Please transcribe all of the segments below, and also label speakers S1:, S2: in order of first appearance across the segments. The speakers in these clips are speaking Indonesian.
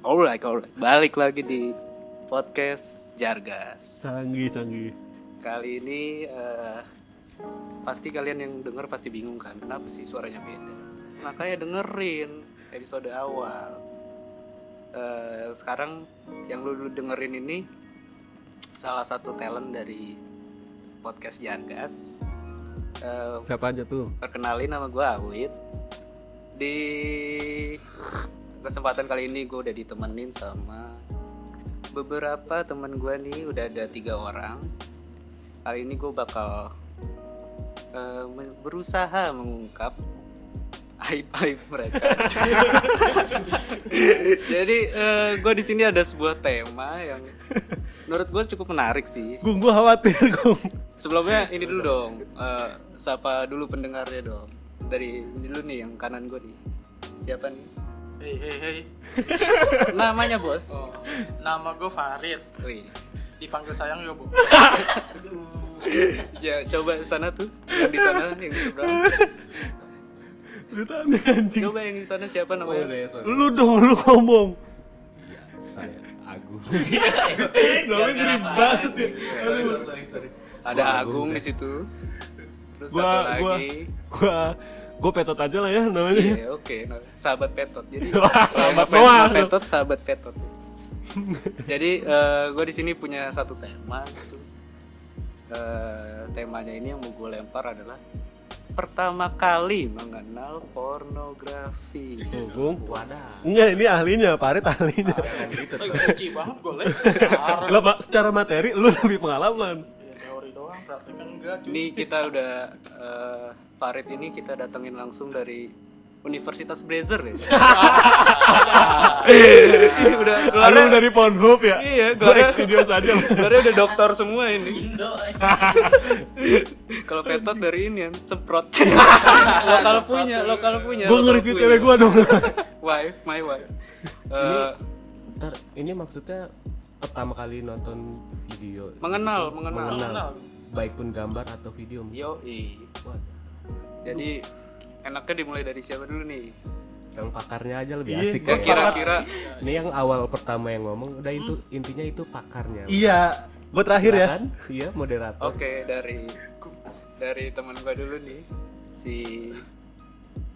S1: Alright, alright. Balik lagi di podcast Jargas.
S2: Canggih, canggih.
S1: Kali ini eh, pasti kalian yang denger pasti bingung kan, kenapa sih suaranya beda? Makanya dengerin episode awal. Eh, sekarang yang lu dengerin ini salah satu talent dari podcast Jargas. Eh,
S2: Siapa aja tuh?
S1: perkenalin nama gue Awit di kesempatan kali ini gue udah ditemenin sama beberapa teman gue nih udah ada tiga orang kali ini gue bakal eh, me- berusaha mengungkap aib-aib mereka jadi gue di sini ada sebuah tema yang menurut gue cukup menarik sih
S2: Gung, gua khawatir, Gung.
S1: Sebelumnya ini dulu dong, eh, sapa dulu pendengarnya dong. Dari dulu nih yang kanan gue nih. Siapa nih?
S3: Hei hei hei,
S1: Namanya bos.
S3: oh, nama gue Farid,
S1: Wih.
S3: dipanggil sayang ya bu.
S1: Ya coba sana tuh, yang di sana, yang di seberang.
S2: Lu tanya, anjing.
S1: Coba yang di sana siapa namanya?
S2: Lu dong, lu ngomong.
S4: saya Agung.
S2: Namanya ngeri banget ya.
S4: sorry, sorry, sorry, sorry.
S1: Ada Agung
S4: Agung,
S1: di situ. Terus
S2: Gua-
S1: satu lagi.
S2: Gua gua petot aja lah ya namanya.
S1: Iya, oke. Nah, sahabat Petot. Jadi sahabat
S2: sahabat doang.
S1: Petot, sahabat Petot. Jadi gue di sini punya satu tema gitu. Eh, temanya ini yang mau gue lempar adalah pertama kali mengenal pornografi.
S2: Gung.
S4: Wadah.
S2: Enggak, ini ahlinya, Parit ahlinya.
S4: Jangan gitu.
S3: Eh, suci banget gue.
S2: Lah, Pak, secara materi lu lebih pengalaman.
S3: Ya, teori doang, prakteknya enggak. cuy.
S1: Ini kita udah eh, Farid ini kita datengin langsung dari Universitas Blazer ya. Ini udah
S2: Lu
S1: gelarnya
S2: dari Pornhub ya?
S1: Iya,
S2: gua
S1: gelarnya-
S2: studio saja.
S1: gelarnya udah dokter semua ini.
S4: Indo.
S1: Kalau petot dari ini kan semprot. lokal punya, lokal punya.
S2: Gua
S1: lokal
S2: nge-review cewek gua dong.
S1: Wife, my wife. Eh,
S5: Ntar, ini maksudnya pertama kali nonton video
S1: mengenal, mengenal.
S3: Mengenal.
S5: baik pun gambar atau video
S1: Yo,
S5: Waduh,
S1: Jadi enaknya dimulai dari siapa dulu nih?
S5: yang pakarnya aja lebih
S2: Iya,
S5: asik
S2: gua
S1: Ya
S5: ya.
S1: kira-kira
S5: ini yang awal pertama yang ngomong udah itu intinya itu pakarnya
S2: Iya, gua terakhir ya.
S5: Iya moderator
S1: Oke, dari dari teman gua dulu nih. Si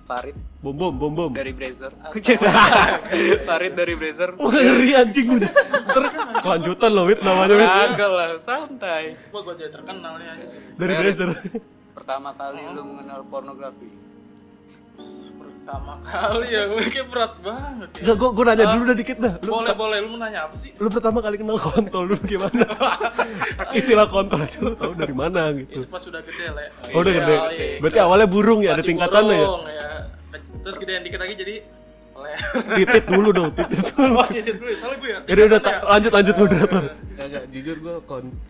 S1: Farid
S2: Bom bom bom bom.
S1: dari Blazer. Farid dari Blazer.
S2: Wah, ngeri anjing udah. Kelanjutan loh, Wit namanya Wit.
S1: Kagak lah, santai.
S3: Wah, gue jadi terkenal nih aja.
S2: Dari Blazer.
S1: Pertama kali lu mengenal pornografi.
S3: Pertama kali ya, gue kayak berat banget ya.
S2: Enggak, gua, gua nanya dulu dah dikit dah. Lu,
S3: Boleh, boleh. Lu mau nanya apa sih?
S2: lu pertama kali kenal kontol dulu gimana? Istilah kontol aja lu tahu dari mana gitu.
S3: Itu pas udah gede, Le.
S2: Oh, udah
S3: Iya,
S2: gede.
S3: iya.
S2: Berarti awalnya burung ya, ada
S3: Masih
S2: tingkatannya ya?
S3: burung, ya. Terus gedean dikit lagi jadi.
S2: Titit dulu dong, titit dulu.
S3: Oh, titit dulu. Salah gue ya.
S2: Jadi udah ta- lanjut lanjut moderator.
S5: Jujur gue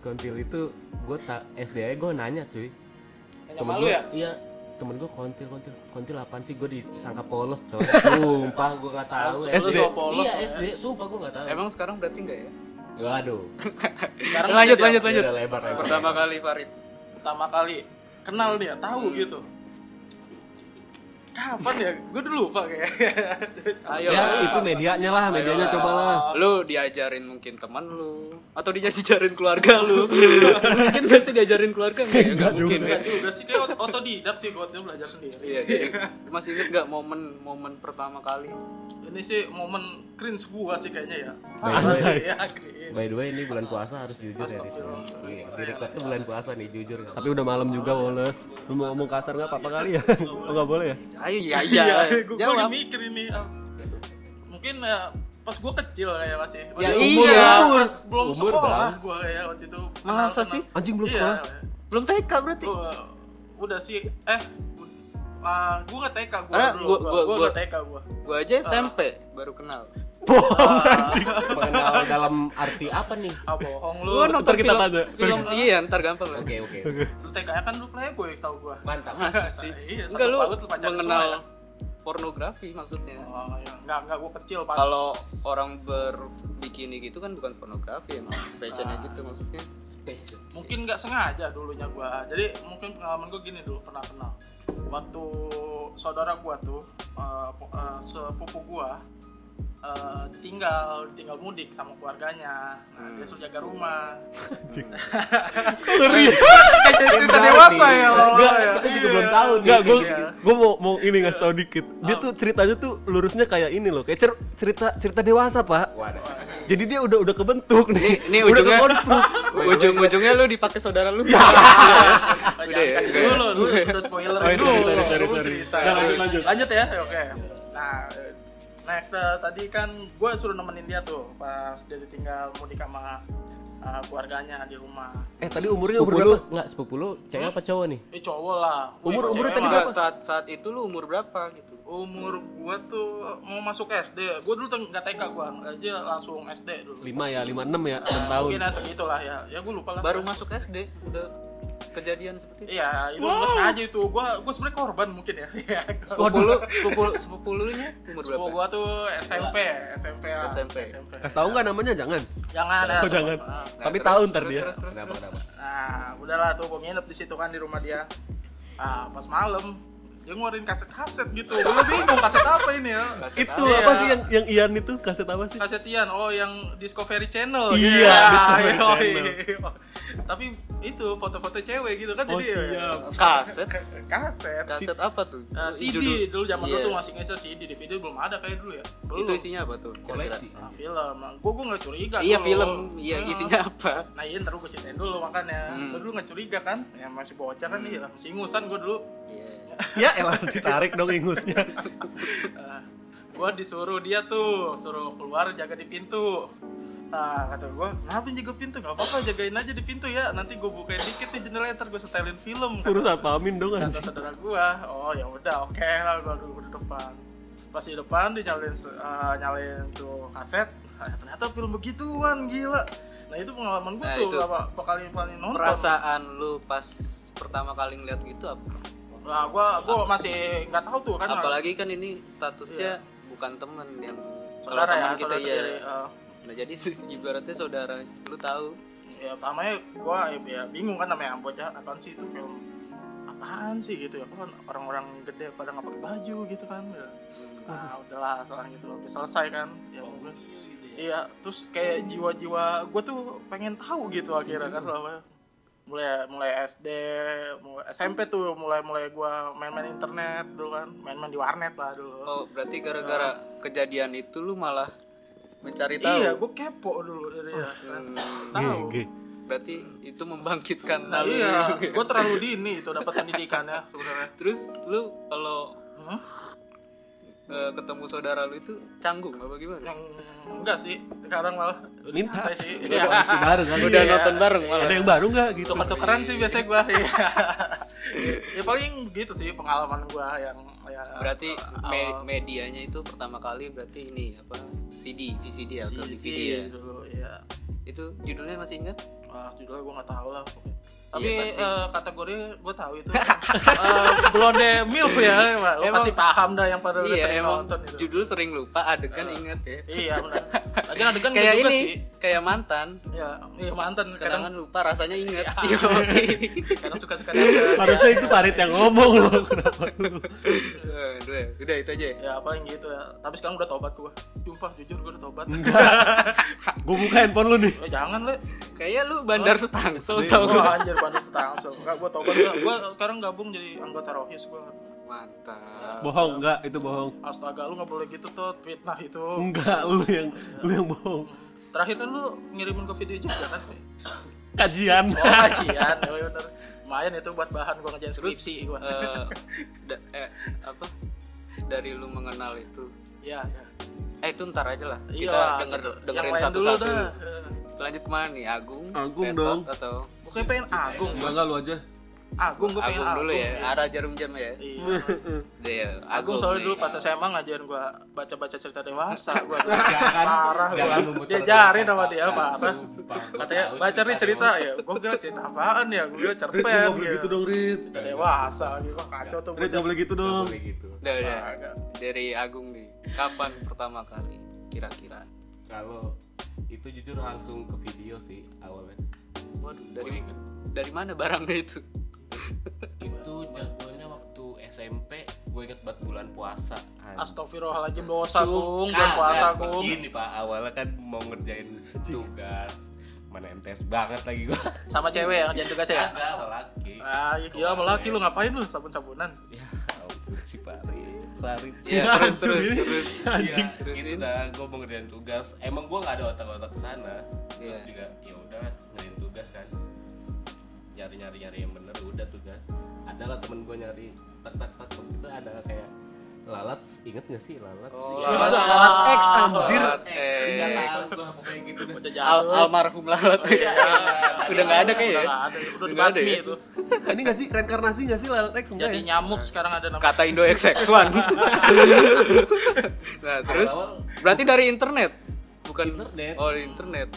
S5: kontil itu gue tak SD aja gue nanya cuy
S3: Tanya malu
S5: gua-
S3: ya?
S5: iya temen gue kontil kontil kontil apaan sih gue disangka polos coy sumpah gue gak tahu
S3: Lu
S2: SD.
S3: polos.
S5: iya
S3: ya.
S5: SD sumpah gue gak tahu
S1: Emang sekarang berarti enggak ya?
S5: waduh
S3: Sekarang
S1: lanjut, lanjut, lanjut.
S5: Lebar lebar
S1: Pertama kali Farid.
S3: pertama kali kenal dia tahu
S1: Hmm.
S3: gitu kapan ya gue dulu lupa kayak
S1: Ayo
S2: Ya, itu medianya lah, medianya coba lah.
S1: Lu diajarin mungkin teman lu atau diajarin keluarga lu. mungkin gak sih diajarin keluarga enggak ya? Enggak
S2: Enggak
S1: mungkin
S3: Enggak
S1: ya.
S3: juga sih kayak ot- otodidak sih gue belajar sendiri
S1: Iya, jadi masih inget gak momen-momen pertama kali?
S3: ini sih momen cringe gua sih kayaknya ya
S5: By the
S3: Parah
S5: way-
S3: sih ya cringe
S5: by the way ini bulan puasa harus jujur ya. Iya, di record tuh bulan puasa nih jujur
S2: Tapi udah malam juga, Wallace. Lu mau ngomong kasar nggak apa-apa kali ya? Oh nggak boleh ya?
S1: Ayo iya
S3: iya
S1: iya.
S3: gue
S1: Jawab.
S3: lagi mikir ini ah. mungkin ya pas gua kecil kayak masih
S1: Ya
S3: Masih
S1: iya.
S3: pas belum
S5: Umur
S3: sekolah gua kayak waktu itu
S1: Masa sih?
S2: Anjing belum
S3: iya
S2: sekolah.
S1: Belum TK berarti.
S3: Gua, udah sih eh uh, gue nggak TK gue dulu
S1: gua-
S3: gue gue nggak TK gue
S1: Gua aja SMP baru kenal.
S5: Dalam arti apa nih
S3: ah bohong lu
S1: Gua nonton
S2: kita
S1: film,
S2: tanya.
S1: film iya ntar gampang lah.
S5: oke oke
S3: lu TK nya kan lu playboy tau gue
S5: mantap
S1: Masa sih?
S3: Iya,
S1: Enggak lu mengenal
S3: ya?
S1: pornografi maksudnya.
S3: oh, ya. nggak nggak gue kecil pas
S1: Kalau orang berbikini gitu kan bukan pornografi emang fashionnya gitu maksudnya.
S3: mungkin nggak sengaja dulunya gue jadi mungkin pengalaman gue gini dulu pernah kenal waktu saudara gue tuh uh, uh, sepupu gue eh, tinggal tinggal mudik sama keluarganya nah dia suruh jaga rumah
S2: Ngeri.
S3: kayak cerita dewasa ya ya
S5: kita juga belum tahu nih.
S2: Enggak, gue
S3: Iya.
S2: gue mau mau ini ngasih tau dikit. Dia tuh ceritanya tuh lurusnya kayak ini loh, kayak cer- cerita cerita dewasa pak. Jadi dia udah udah kebentuk nih.
S1: Ini- ini
S2: udah
S1: ujungnya-
S2: kekonstruk.
S1: Ujung-ujungnya lu dipakai saudara lu.
S3: Oh,
S1: Udah ya,
S3: kasih
S1: ya.
S3: dulu, lu sudah spoiler
S2: Oh, iya,
S3: dulu.
S2: sorry, sorry,
S3: Lu
S2: sorry.
S3: cerita.
S2: Nah, lanjut, lanjut.
S3: Lanjut ya, oke. Nah, eh, nah tadi kan gue suruh nemenin dia tuh pas dia ditinggal mudik sama uh, keluarganya di rumah.
S2: Eh tadi umurnya umur berapa?
S5: enggak sepupu lu cewek apa cowok nih?
S3: Eh cowok lah.
S2: Umur-
S3: cewek
S2: tadi.
S1: Enggak, saat saat itu lu umur berapa gitu?
S3: Umur gua tuh mau masuk SD. Gua dulu tuh nggak TK gua, aja langsung SD dulu.
S2: 5 ya, 56 ya, 6
S3: Ah,
S2: tahun.
S3: Mungkin ya segitulah ya. Ya gua lupa lah.
S1: Baru masuk SD udah kejadian seperti itu.
S3: Iya, itu nggak sengaja itu. Gua gua sebenarnya korban mungkin ya. Iya.
S1: Sepupu lu, sepupu sepupu lu nya umur berapa?
S3: Sepupu gua tuh SMP, SMP lah.
S1: SMP.
S3: SMP.
S2: Kasih tahu nggak namanya? Jangan.
S3: Jangan ya.
S2: Oh, jangan.
S3: Ah.
S2: Tapi
S1: Terus,
S2: tahu ntar
S1: terus,
S2: dia.
S1: Terus, terus,
S5: Kenapa
S1: terus.
S5: kenapa?
S3: Nah, udahlah tuh gua nginep di situ kan di rumah dia. Ah, pas malam dia ngeluarin kaset-kaset gitu. Gua bingung kaset apa ini ya?
S1: Kaset
S2: Itu
S3: Iya.
S2: apa sih yang yang Ian itu? Kaset apa sih?
S3: Kaset Ian, oh yang Discovery Channel.
S2: Iya,
S3: Ya,
S2: Discovery. Channel.
S3: Tapi itu foto-foto cewek gitu kan
S2: Oh,
S3: jadi
S2: siap.
S1: Kaset?
S3: kaset.
S1: Kaset apa tuh?
S3: Eh, CD
S1: Judul-
S3: dulu zaman dulu
S1: Iya.
S3: tuh masih ngecer CD, DVD belum ada kayak dulu ya. Belum.
S1: Itu isinya apa tuh?
S5: Koleksi.
S3: Nah, film. Gua gua nggak curiga.
S1: Iya
S3: dulu.
S1: film, iya
S3: Nah,
S1: isinya apa?
S3: Nah iya ntar gue ceritain dulu makanya
S1: Hmm.
S3: Gue dulu gak curiga kan Ya masih bocah kan iya Masih ingusan gue dulu
S1: Iya.
S2: Ya elah ditarik dong ingusnya.
S3: uh, Gue disuruh dia tuh Suruh keluar jaga di pintu Nah kata gue Kenapa jaga pintu? Gak apa-apa jagain aja di pintu ya Nanti gue bukain dikit nih jendelanya Ntar gue setelin film
S2: Suruh
S3: kata-
S2: satpamin dong
S3: Kata
S2: anjing.
S3: saudara gue Oh ya udah oke lah Gue dulu di depan Pas di depan dia nyalain, se- uh, nyalain tuh kaset Nah, Ternyata film begituan gila Nah itu pengalaman gue
S1: Nah,
S3: tuh
S1: itu.
S3: Apa, apa kali kali nonton
S1: Perasaan lu pas pertama kali ngeliat gitu apa?
S3: Nah, gua gua masih nggak tahu tuh kan.
S1: Apalagi kan ini statusnya bukan temen yang
S3: saudara
S1: kalau
S3: ya,
S1: teman kita
S3: saudara
S1: ya.
S3: sendiri. Eh,
S1: Nah jadi ibaratnya saudara, lu tahu.
S3: Ya pertamanya gua ya, ya bingung kan namanya bocah apaan sih itu film? Apaan sih gitu ya? Kan orang-orang gede pada nggak pakai baju gitu kan ya. nah udahlah soalnya gitu Habis selesai kan ya. Mungkin iya terus kayak jiwa-jiwa gua tuh pengen tahu gitu akhirnya kan apa mulai mulai SD mulai SMP tuh mulai mulai gua main-main internet dulu kan main-main di warnet lah dulu.
S1: Oh berarti gara-gara kejadian itu lu malah mencari tahu
S3: iya gua kepo dulu ya kan.
S1: Hmm,
S3: tahu.
S1: Berarti itu membangkitkan
S3: Nah iya, gue terlalu dini itu dapat pendidikannya sebenarnya.
S1: Terus lu kalau
S3: Hmm?
S1: eh, ketemu saudara lu itu canggung apa gimana?
S3: Yang enggak sih, sekarang malah santai sih.
S5: Udah koleksi baru kan?
S1: Udah
S3: Iya.
S1: nonton bareng malah.
S2: Ada yang baru nggak gitu?
S3: Tuker-tukeran sih biasanya gue. ya paling gitu sih pengalaman gue yang ya.
S1: Berarti me-
S3: awal
S1: medianya itu pertama kali berarti ini apa CD, VCD atau DVD ya?
S3: dulu, iya.
S1: Itu judulnya masih ingat?
S3: Wah, judulnya gue nggak tahu lah. Tapi
S1: Iya, pasti.
S3: eh, kategori gue tahu itu eh, Blonde Milf ya, Pak. Lo pasti paham dah yang pada udah
S1: iya
S3: sering
S1: emang
S3: nonton itu.
S1: judul sering lupa adegan ingat ya.
S3: Iya benar. Adegan gue
S1: Kayak
S3: juga
S1: ini,
S3: sih.
S1: kayak mantan.
S3: Ya, iya mantan
S1: Kadang
S3: kadang
S1: lupa rasanya ingat.
S3: Iya.
S1: Yoi.
S3: kadang suka-suka dia.
S2: Harusnya itu Farid yang ngomong loh. Kenapa lu?
S1: Eh, udah, udah itu aja. ya?
S3: Ya paling gitu ya. Tapi sekarang udah tobat gua. Sumpah jujur gua udah tobat.
S2: Gue buka handphone lu nih.
S3: Eh, jangan le.
S1: Kayak lu bandar setangsel
S2: Iya.
S1: tau?
S3: Wah anjir bandar setangsel. Enggak gua tobat gua. Gua sekarang gabung jadi anggota Rohis gua.
S1: Mantap.
S2: Bohong enggak? Itu bohong.
S3: Astaga lu nggak boleh gitu tuh fitnah itu.
S2: Enggak, lu yang lu yang bohong.
S3: Terakhir kan lu ngirimin ke video juga kan?
S2: Kajian.
S3: Oh kajian, ya bener. Lumayan itu buat bahan gua ngerjain
S1: Terus
S3: skripsi gua.
S1: eh, da- eh, apa? Dari lu mengenal itu.
S3: Iya, iya.
S1: Eh itu ntar aja lah.
S3: Iya,
S1: Kita denger
S3: gitu.
S1: dengerin satu-satu. Lanjut ke mana nih? Agung?
S2: Agung
S1: Petot,
S2: dong.
S1: Atau
S3: Bukannya pengen Agung.
S2: Enggak enggak lu aja.
S3: Agung gua pengen
S1: Agung dulu ya.
S3: iya.
S1: Arah jarum jam ya.
S3: Iya.
S1: Deh,
S3: Agung soalnya
S1: nih.
S3: dulu pas SMA ngajarin gua baca-baca cerita dewasa gua.
S5: Jangan,
S3: parah gua.
S5: memutar
S3: Diajarin sama dia parah.
S5: Gua
S3: Katanya baca nih cerita ya. Gua kira cerita apaan ya? Gua kira
S2: Rit,
S3: cerpen
S2: nggak boleh
S3: gitu.
S2: gitu dong, Rit.
S3: Cerita dewasa gitu. Kacau tuh
S2: Rit, nggak boleh gitu dong.
S5: boleh gitu.
S1: Udah, udah.
S3: Astaga.
S1: Dari Agung nih. Kapan pertama kali kira-kira?
S5: Kalau itu jujur langsung ke video sih awalnya.
S1: Waduh, dari dari mana barangnya itu?
S5: itu jadwalnya waktu SMP gue inget banget bulan puasa.
S3: Astagfirullahaladzim dosa kung bulan puasa kung
S5: begini pak awalnya kan mau ngerjain tugas. Mana MTS banget lagi gua.
S3: Sama cewek yang kerjaan tugas ya?
S5: Sama laki.
S3: Ah ya gila sama laki lu ngapain lu? Sabun-sabunan.
S5: Ya ampun si Farid Farid
S1: Iya, terus terus terus.
S5: Iya,
S1: Terusin.
S5: gitu dah gue mau ngerjain tugas. Emang gue nggak ada otak-otak ke sana terus
S1: Iya.
S5: juga ya udah ngerjain tugas kan. Nyari nyari nyari yang bener udah tugas ada lah temen gue nyari. Tak tak tak gitu ada kayak lalat inget gak sih? Lalat.
S1: Oh,
S5: sih
S1: lalat.
S2: Lalat X, anjir.
S1: Lalat Al almarhum lalat X.
S3: Iya.
S1: Udah nggak ada kayaknya.
S3: udah
S1: ya?
S3: nggak ada udah
S1: Udah
S3: dibasmi
S1: nggak ada ya?
S3: itu
S2: Ini gak sih reinkarnasi gak sih Lalat X enggak
S3: jadi
S2: ya?
S3: nyamuk sekarang ada namanya
S1: Kata Indo XX1. nah, terus berarti dari internet. Bukan
S5: Internet.
S1: Oh, dari internet.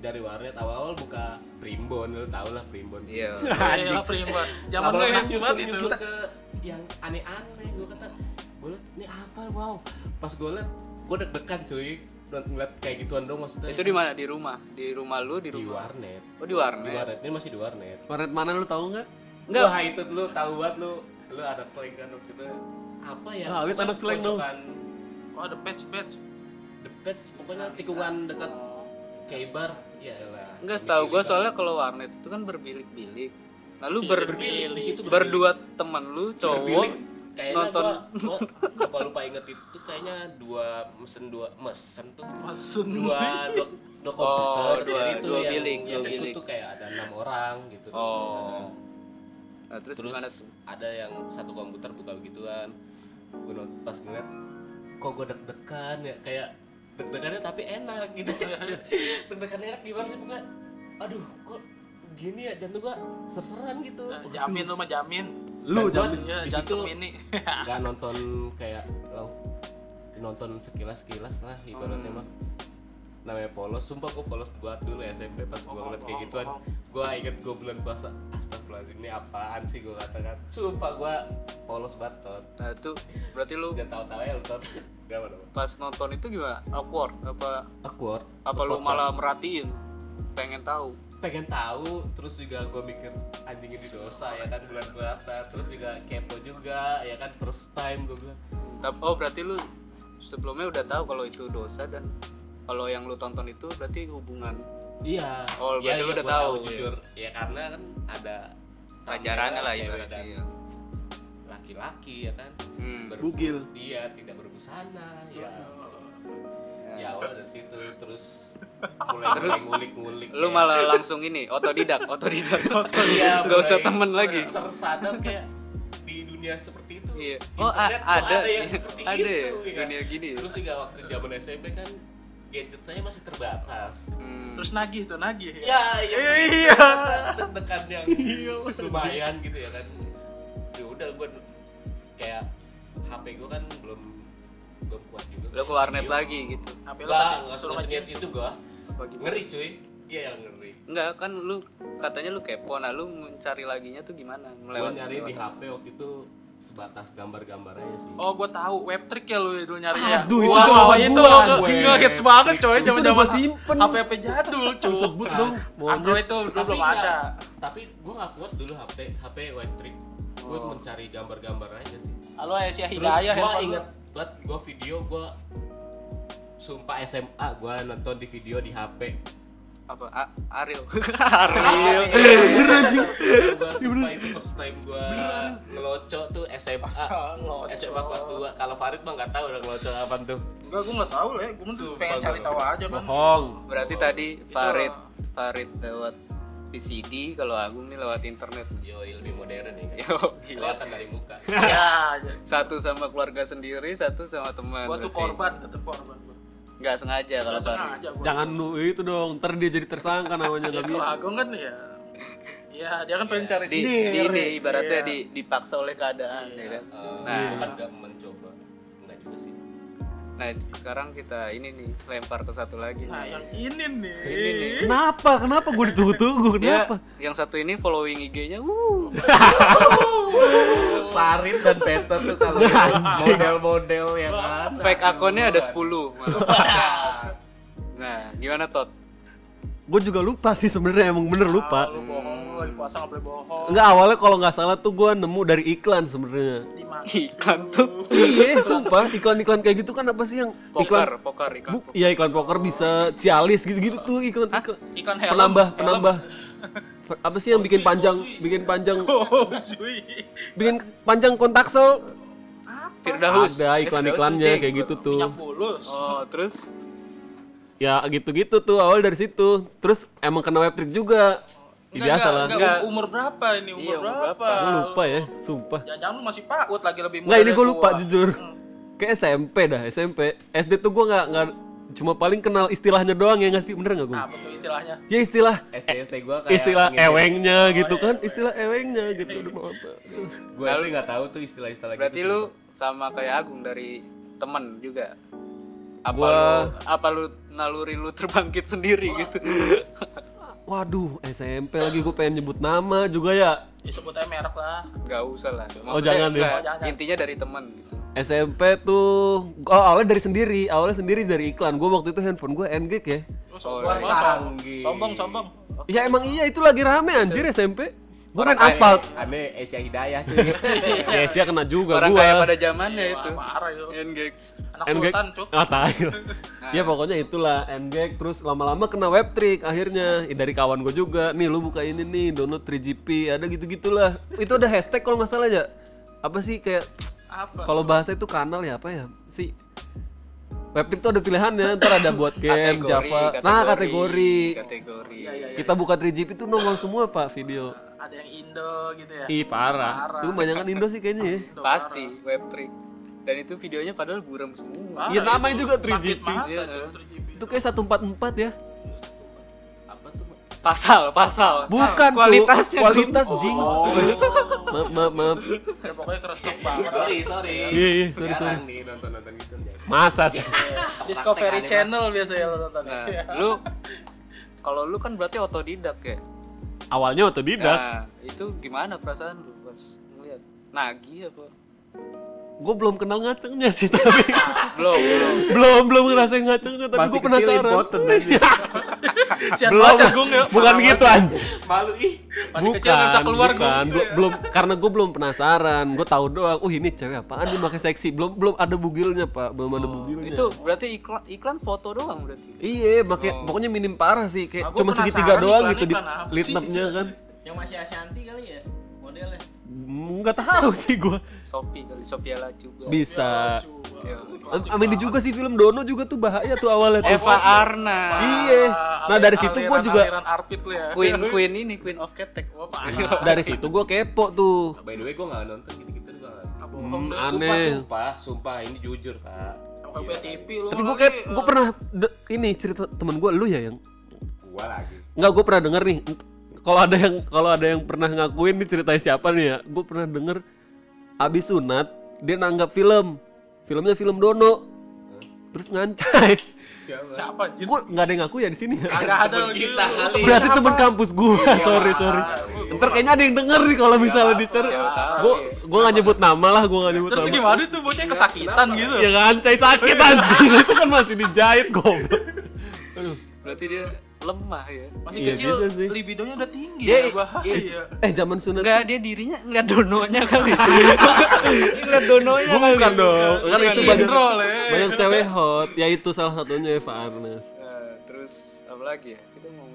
S5: dari warnet awal-awal buka primbon lu tau lah primbon
S1: Iya.
S3: Iya, primbon. Zaman hits
S5: nyusul,
S3: banget itu.
S5: ke yang aneh-aneh gue kata gue liat ini apa wow pas gue liat gue deg-degan cuy ngeliat kayak gituan dong maksudnya
S1: Itu di mana? Di rumah. Di rumah lu di
S5: di
S1: rumah.
S5: warnet
S1: Oh, di
S5: di
S1: warnet.
S5: warnet ini masih di warnet
S2: Warnet mana lu tahu nggak?
S1: Enggak.
S5: Wah itu lu tahu banget lu lu anak slang kan waktu itu apa ya
S2: Ah, anak slang dong.
S3: Oh, ada patch patch.
S5: the pets pokoknya tikungan dekat Kaibar ya
S1: Enggak,
S5: Ini
S1: setahu
S5: sih,
S1: gua
S5: Bang.
S1: soalnya kalau warnet itu kan berbilik-bilik. Lalu
S3: Iya,
S1: ber
S3: berbilik.
S5: Di situ
S1: berdua teman lu cowok
S5: Berbilik. Kayaknya
S1: nonton.
S5: gua, gua lupa lupa inget itu kayaknya dua mesen dua mesen tuh
S3: Masun.
S5: dua dua, dua komputer
S1: Oh, dua-
S5: itu
S1: dua
S5: yang,
S1: bilik,
S5: yang
S1: dua bilik.
S5: tuh kayak ada enam orang gitu
S1: Oh. Nah, terus,
S5: terus
S1: gimana tuh?
S5: ada yang satu komputer buka begituan gue not- pas ngeliat kok gue deg-degan ya kayak deg-degannya tapi enak gitu deg-degannya enak gimana sih bukan aduh kok gini ya jantung gua serseran gitu
S3: Nah, jamin lu mah jamin.
S2: Lu
S5: di
S3: jantung ini.
S5: nggak nonton kayak lo nonton sekilas sekilas lah ibaratnya
S1: Hmm.
S5: mah namanya polos sumpah gua polos buat dulu SMP pas gua ngeliat kayak gituan gua inget gua bulan puasa astagfirullahaladzim ini apaan sih gua katakan sumpah gua polos banget.
S1: Nah, itu berarti lu
S5: jangan tahu-tahu ya lu apa
S1: pas nonton itu gimana? Awkward apa
S5: awkward
S1: apa lu malah merhatiin? Pengen tahu.
S5: Pengen tahu terus juga gue mikir anjing ini dosa ya kan bulan puasa terus juga kepo juga ya kan first time gue bilang
S1: Oh, berarti lu sebelumnya udah tahu kalau itu dosa dan kalau yang lu tonton itu berarti hubungan
S5: iya
S1: Oh,
S5: Iya,
S1: berarti lu
S5: iya,
S1: udah
S5: gua
S1: tahu, iya.
S5: jujur ya karena kan ada
S1: ajarannya lah ibaratnya. ya.
S5: laki-laki ya kan
S1: Hmm.
S5: Ber-
S2: Bugil.
S5: dia tidak berbusana ya
S1: Ya.
S5: ya awal dari situ terus mulai
S1: Terus,
S5: ngulik-ngulik
S1: Lu
S5: kayak-
S1: malah langsung ini otodidak, otodidak.
S5: Iya,
S1: Nggak usah
S5: mulai-
S1: temen lagi.
S5: tersadar kayak di dunia seperti itu
S1: Iya. Oh, a-
S5: Internet kok
S1: ada.
S5: yang seperti
S1: Ada
S5: itu,
S1: ya
S5: ya
S1: dunia gini. ya?
S5: terus juga waktu zaman SMP kan gadget saya masih terbatas
S1: Hmm.
S3: Terus nagih tuh nagih.
S5: ya ya
S3: Iya.
S5: dekat yang lumayan gitu ya kan ya udah gue kayak HP gue kan belum belum kuat juga
S1: Lu ke warnet lagi gitu.
S3: HP masih
S5: enggak
S3: suruh
S5: itu gua.
S1: Apa gimana?
S5: Ngeri cuy. Iya yang ngeri.
S1: Enggak, kan lu katanya lu kepo. Nah, lu mencari laginya tuh gimana?
S5: Gua
S1: Melewat
S5: nyari di HP waktu itu sebatas gambar-gambar aja sih.
S3: Oh, gua tahu web trick ya lu dulu nyarinya.
S2: Aduh, itu
S3: Wah,
S2: jawaban
S3: itu
S2: gue.
S3: nge-hits banget coy
S2: Itu
S3: zaman
S2: udah
S3: zaman
S2: gua simpen.
S3: HP HP jadul cuy.
S2: sebut dong.
S3: Android tuh dulu
S5: Tapi
S3: belum ada.
S5: Tapi gua gak kuat dulu HP HP white trick. Gua
S1: Oh.
S5: mencari gambar-gambar aja sih.
S3: Halo Asia
S5: Terus
S3: Hidayah
S5: gua
S3: handphone
S5: inget banget gua video gua sumpah SMA gua nonton di video di HP.
S1: apa? A- Ariel. Ariel.
S2: Bener
S5: itu first time gua ngeloco tuh SMA. SMA kelas 2. Kalau Farid mah nggak tahu udah ngeloco apa tuh.
S3: Enggak, gua enggak tahu lah. Gua mah
S5: Sumpah,
S3: pengen cari tahu aja kan.
S2: Bohong.
S1: Berarti tadi Farid Farid lewat VCD, kalau Agung nih lewat internet.
S5: Yo, lebih modern ya.
S1: Yo, gila.
S5: Kelihatan dari muka.
S3: Ya.
S1: Satu sama keluarga sendiri, satu sama teman.
S3: Gua tuh korban, tetep korban.
S1: Nggak sengaja kalau
S3: sengaja gua.
S2: Jangan lu itu dong. Ntar dia jadi tersangka namanya
S3: Ya
S2: nggak
S3: kalau
S2: bisa.
S3: Agung kan ya Ya, dia kan pengen cari
S1: Di, di,
S3: sendiri.
S1: di ibaratnya
S3: Iya.
S1: di, dipaksa oleh keadaan,
S3: Iya.
S1: ya kan?
S5: Eh,
S1: Nah. Nah, sekarang kita ini nih lempar ke satu lagi.
S3: Nah,
S1: nih.
S3: yang ini nih.
S1: Ini nih.
S2: Kenapa? Kenapa gue ditunggu-tunggu?
S1: Dia
S2: Kenapa?
S1: yang satu ini following IG-nya, wuh.
S5: Farid dan Peter tuh kalau gitu model-model ya kan.
S1: Fake akunnya ada 10. malah. nah, gimana Tot?
S2: Gue juga lupa sih sebenarnya emang bener
S3: Ah,
S2: lupa.
S3: lu bohong lu lagi puasa nggak boleh bohong.
S2: Enggak awalnya kalau nggak salah tuh gue nemu dari iklan sebenarnya.
S1: Iklan tuh.
S2: Iya sumpah iklan-iklan kayak gitu kan apa sih yang iklan?
S1: poker poker iklan
S2: Bu, iya iklan poker bisa cialis gitu-gitu tuh iklan, iklan.
S3: iklan helm?
S2: Penambah
S3: helm.
S2: penambah. Apa sih yang bikin panjang bikin panjang?
S3: Oh
S2: bikin panjang kontaksel?
S1: Firdaus.
S2: Ada iklan-iklannya kayak gitu tuh.
S3: minyak bulus.
S1: Oh terus
S2: ya gitu-gitu tuh awal dari situ terus emang kena web trick juga ya, biasa lah
S1: enggak.
S3: umur berapa ini umur
S1: Iya, umur
S3: berapa,
S1: berapa?
S2: gue lupa ya sumpah
S3: jangan lu masih PAUD lagi lebih muda
S2: nggak ini gue lupa
S3: gua.
S2: jujur
S3: Hmm.
S2: kayak SMP dah SMP SD tuh gue nggak nggak cuma paling kenal istilahnya doang ya nggak sih bener nggak gue
S3: apa tuh istilahnya
S2: ya istilah
S5: SD SD gua kayak
S2: istilah ewengnya gitu
S3: iya,
S2: kan
S3: iya.
S2: istilah ewengnya gitu udah mau apa
S5: Gua SD nggak tahu tuh istilah-istilah
S1: berarti
S5: gitu.
S1: lu sama kayak Agung dari temen juga apa
S2: Gua-
S1: lu apa lu naluri lu terbangkit sendiri gitu?
S2: Waduh SMP lagi gue pengen nyebut nama juga ya.
S3: Ya sebut aja merek lah.
S1: Nggak usah lah.
S2: Oh, jangan deh.
S1: enggak,
S3: Oh, jangan.
S1: intinya dari temen gitu.
S2: SMP tuh oh awalnya dari sendiri awalnya sendiri dari iklan. Gue waktu itu handphone gue NGK ya.
S1: Oh,
S3: sombong,
S1: iya.
S3: sombong, sombong sombong.
S2: Ya emang iya itu lagi rame anjir SMP gue main
S1: Orang kaya.
S2: aspal.
S5: Ane Asia Hidayah cuy.
S2: ya sih kena juga
S1: orang
S2: gua.
S1: kaya pada zamannya
S3: Wah,
S1: itu.
S3: parah itu.
S1: Engek
S3: anak sultan cuk.
S2: Ah tai lah. ya pokoknya itulah NGK terus lama-lama kena web trick akhirnya. Ya, dari kawan gue juga. Nih lu buka ini nih download 3GP ada gitu gitulah itu ada hashtag kalau nggak salah ya. Apa sih kayak
S3: apa?
S2: kalau bahasa itu kanal ya apa ya? Sih web trick tuh ada pilihannya ntar ada buat game Java nah kategori
S1: kategori
S3: Iya, iya, iya.
S2: kita buka 3GP tuh nongol semua pak video
S3: ada yang Indo gitu ya
S2: ih parah,
S3: Parah.
S2: tuh kebanyakan Indo sih kayaknya ya
S3: Indo,
S1: pasti web trick dan itu videonya padahal buram semua.
S2: Iya, namanya
S3: itu
S2: juga
S3: sakit
S2: 3GP.
S3: mata,
S1: Iya.
S3: cuy, 3GP.
S2: itu kayak 144 ya
S5: Apa tuh?
S1: pasal pasal
S2: bukan
S1: kualitasnya
S2: tuh, kualitas
S3: Oh.
S2: jing maaf maaf maaf
S3: ya pokoknya keresek banget
S5: Sorry, sorry.
S2: Iya, iya, sorry,
S5: Jarang nih nonton-nonton gitu.
S2: Masa sih?
S3: Discovery Channel biasanya lo nonton.
S1: Nah
S3: ya.
S1: lu kalau lu kan berarti otodidak ya?
S2: Awalnya otodidak.
S1: Nah itu gimana perasaan lu pas ngeliat? Nagi apa
S2: gue belum kenal ngacengnya sih tapi
S1: belum belum.
S2: Belum belum ngerasain ngacengnya tapi gue penasaran.
S3: Siap
S2: belum.
S3: banget Gung ya.
S2: bukan gitu anjir
S5: Malu ih.
S3: Masih
S2: bukan,
S3: kecil nggak bisa keluar Gung.
S2: bukan. Belum, belum karena gue belum penasaran. Gue tahu doang oh ini cewek apaan dia pakai seksi. Belum belum ada bugilnya pak. Belum ada bugilnya.
S1: itu berarti iklan iklan foto doang berarti?
S2: Iya makanya pokoknya minim parah sih. Kayak
S3: Ah,
S2: cuma segitiga doang
S3: iklan-
S2: gitu di
S3: iklan
S2: up-nya kan.
S6: Yang masih Ashanti kali ya modelnya.
S2: Nggak tahu sih gue
S1: Shopee kali ala juga
S2: bisa
S1: Ya.
S2: Am- Amin juga sih film Dono juga tuh bahaya tuh awalnya tuh.
S1: Eva Arna
S2: Iya. Nah, dari situ gua juga-
S3: aliran arpit lu ya.
S1: Queen Queen ini Queen of Ketek
S3: Wah, parah.
S2: Dari situ gue kepo tuh.
S5: By the way, gua nggak nonton gitu-gitu nggak-
S3: Bohong
S2: Hmm, aneh.
S5: Sumpah, sumpah, ini jujur, Pak.
S3: Pakai punya TV lu.
S2: Tapi gue kayak gue pernah ini cerita temen gue lu ya yang
S5: Gua lagi.
S2: nggak gue pernah denger nih. Kalau ada yang kalau ada yang pernah ngakuin nih ceritanya siapa nih ya? Gue pernah denger abis sunat dia nanggap film, filmnya film Dono, terus ngancai.
S5: Siapa?
S2: Gue nggak ada yang ngaku ya di sini. Ya?
S3: Ada
S5: kita kali.
S2: Berarti temen kampus gue. sorry sorry. Ntar kayaknya ada yang denger nih kalau misalnya di share. Gue gue nggak nyebut nama lah, gue nggak nyebut
S3: Terus
S2: nama.
S3: gimana tuh bocah kesakitan gitu?
S2: Ya ngancai sakit anjing itu kan masih dijahit goblok. Aduh.
S1: berarti dia lemah ya
S3: Masih
S2: Iya,
S3: kecil,
S2: bisa sih.
S3: libidonya udah tinggi
S1: Dia-
S3: ya, bahaya.
S2: Eh zaman sunat
S1: enggak dia dirinya ngeliat dononya kali ngeliat dononya kali
S2: bukan dong. Kan
S1: Bukan
S2: itu
S1: ya.
S2: banyak
S3: Le.
S2: banyak cewek hot. Ya itu salah satunya Eva Arnes.
S1: Nah, terus apa lagi ya kita lagi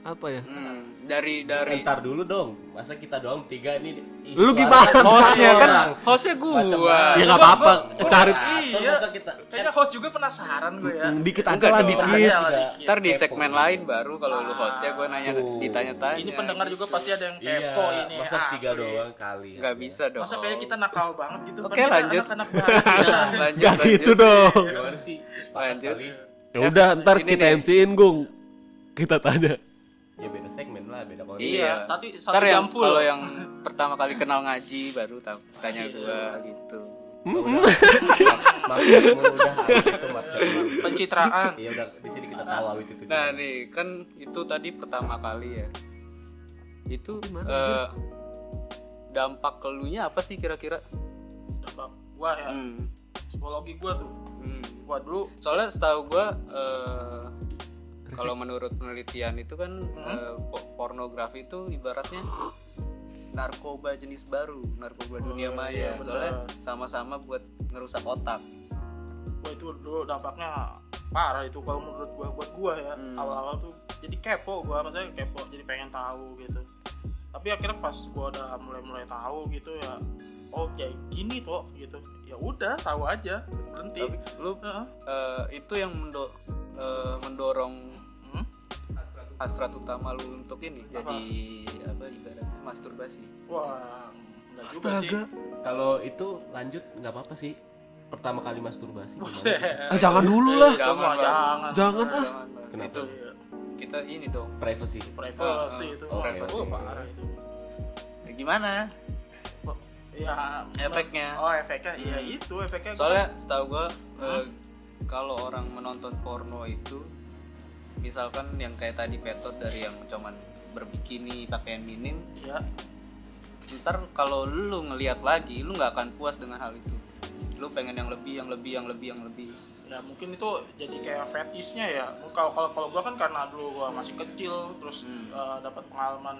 S2: Apa ya?
S1: hmm, dari dari
S5: Ntar dulu dong. Masa kita doang tiga nih. ih,
S2: Lu gimana?
S1: hostnya kan hostnya gua
S5: mana?
S2: Ya nggak apa-apa. Cari
S3: Iya.
S5: Masa kita
S3: Kayaknya host juga penasaran gue ya.
S2: Mm, dikit aja
S1: Enggak
S2: lah dikit.
S1: Ntar di segmen lain baru kalau lu hostnya gue nanya ditanya-tanya
S3: Ini pendengar juga pasti ada yang
S5: Iya,
S3: kepo ini.
S5: masa
S3: asli.
S5: tiga doang kali.
S1: nggak bisa dong
S3: Masa kayaknya kita nakal banget gitu.
S1: Oke,
S3: Kan kita
S1: lanjut. Lanjut
S2: Gak
S1: lanjut.
S2: gitu dong.
S5: Gimana sih? Sepakat
S1: Lanjut.
S2: Ya udah ntar
S1: Ini
S2: kita. MC-in Gung. Kita tanya.
S5: Ya beda segmen lah, beda konten.
S3: Iya, tapi satu
S1: Ntar yang
S3: jam full.
S1: kalau yang pertama kali kenal ngaji baru ta- tanya gua gitu.
S2: Hmm,
S3: pencitraan.
S5: Iya udah di sini kita tahu itu tuh.
S1: Nah nih kan itu tadi pertama kali ya. Itu eh, dampak kelunya apa sih kira-kira?
S3: Coba gua ya,
S1: Hmm,
S3: psikologi gua tuh.
S1: hmm.
S3: Gua dulu
S1: Soalnya setahu gua eh, kalau menurut penelitian itu kan
S3: Hmm?
S1: eh, po- pornografi itu ibaratnya narkoba jenis baru, narkoba
S3: Oh,
S1: dunia
S3: iya,
S1: maya.
S3: benar.
S1: Soalnya sama-sama buat ngerusak otak.
S3: Wah itu dulu dampaknya parah itu kalau menurut gua buat gua ya
S1: Hmm.
S3: awal-awal tuh jadi kepo gua maksudnya kepo jadi pengen tahu gitu tapi akhirnya pas gua udah mulai-mulai tahu gitu ya oh kayak gini tuh gitu ya udah tahu aja berhenti
S1: Tapi lu
S3: Heeh.
S1: eh, itu yang mendo- eh, mendorong? Hasrat utama lu untuk ini
S3: Apa?
S1: jadi apa ibaratnya masturbasi.
S3: wah enggak juga sih
S2: Astaga.
S5: Kalau itu lanjut nggak apa-apa sih. Pertama kali masturbasi.
S2: Ah, jangan dulu lah.
S3: Jangan
S2: Jangan, ah.
S1: Jangan, Bang.
S5: Kenapa?
S1: Itu kita ini dong.
S5: Privacy.
S3: privacy
S1: Ah,
S3: itu
S5: oh, privacy.
S3: wah, parah itu
S1: Ya, gimana
S3: ya
S1: efeknya?
S3: oh efeknya iya
S1: Hmm.
S3: itu efeknya
S1: Soalnya setahu gua
S3: Hmm?
S1: eh, kalau orang menonton porno itu misalkan yang kayak tadi petot dari yang cuman berbikini pakaian minim
S3: ya.
S1: ntar kalau lu ngelihat lagi lu nggak akan puas dengan hal itu. Lu pengen yang lebih yang lebih yang lebih yang lebih.
S3: Ya mungkin itu jadi kayak fetishnya ya. Kalau kalau kalau gua kan karena dulu gua masih kecil terus
S1: Hmm.
S3: eh, dapat pengalaman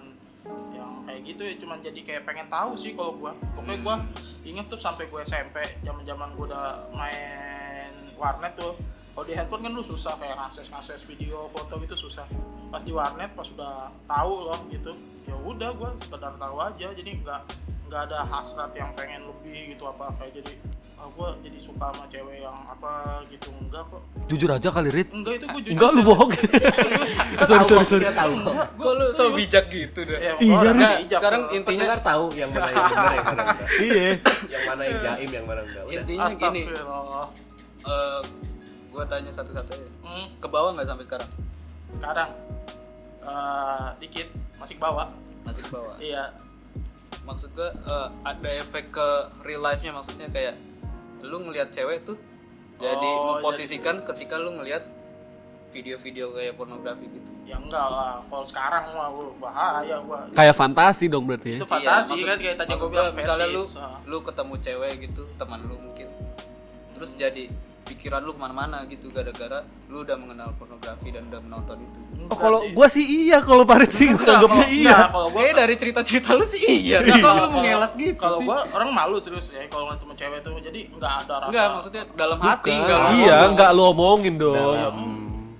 S3: yang kayak gitu ya cuman jadi kayak pengen tahu sih kalau gua. Pokoknya gua
S1: Hmm.
S3: inget tuh sampai gue SMP zaman zaman gue udah main warnet tuh kalau di handphone kan lu susah kayak ngakses ngakses video foto gitu susah pas di warnet pas udah tahu loh gitu ya udah gue sekedar tahu aja jadi nggak nggak ada hasrat yang pengen lebih gitu apa kayak jadi ah gue jadi suka sama cewek yang apa gitu enggak kok
S2: Jujur aja kali Rit.
S3: enggak itu gue
S2: Enggak lu bohong. sorry sorry sorry.
S5: Kita tahu kok.
S1: lu so bijak gitu dah
S3: ya,
S2: Iya,
S3: orang
S1: Nggak,
S3: bijak,
S1: sekarang
S3: so.
S1: intinya
S5: Pendengar tahu yang mana yang benar yang mana enggak.
S2: Iya.
S5: Yang mana yang jaim yang mana enggak.
S1: Intinya gini Gua tanya satu-satu aja.
S3: Hmm,
S1: ke bawah nggak sampai sekarang?
S3: Sekarang. Eh, dikit. Masih ke bawah.
S1: Masih ke bawah.
S3: Iya.
S1: Maksud gua eh, ada efek ke real life nya maksudnya kayak lu ngelihat cewek tuh jadi
S3: Oh,
S1: memposisikan ketika lu ngelihat video-video kayak pornografi gitu.
S3: Ya enggak lah. Kalau sekarang mah gua bahaya gua.
S2: Kayak fantasi dong berarti ya.
S3: itu fantasi
S1: maksud-
S3: kan kayak tadi gua bilang
S1: misalnya lu lu ketemu cewek gitu teman lu mungkin. Terus jadi pikiran lu ke mana-mana gitu gara-gara lu udah mengenal pornografi dan udah menonton itu.
S2: Oh kalau gua sih iya kalau Parit sih
S3: Enggak,
S2: anggapnya iya.
S3: enggak, kalau gua
S1: Kayak dari cerita-cerita lu sih iya.
S3: Enggak,
S1: Tapi
S3: kalau
S1: lu mengelak gitu
S3: kalau
S1: sih.
S3: gua orang malu serius ya kalau ketemu cewek tuh jadi enggak ada rasa
S1: enggak maksudnya dalam hati enggak lu
S2: Iya, enggak lu omongin dong.
S5: Dalam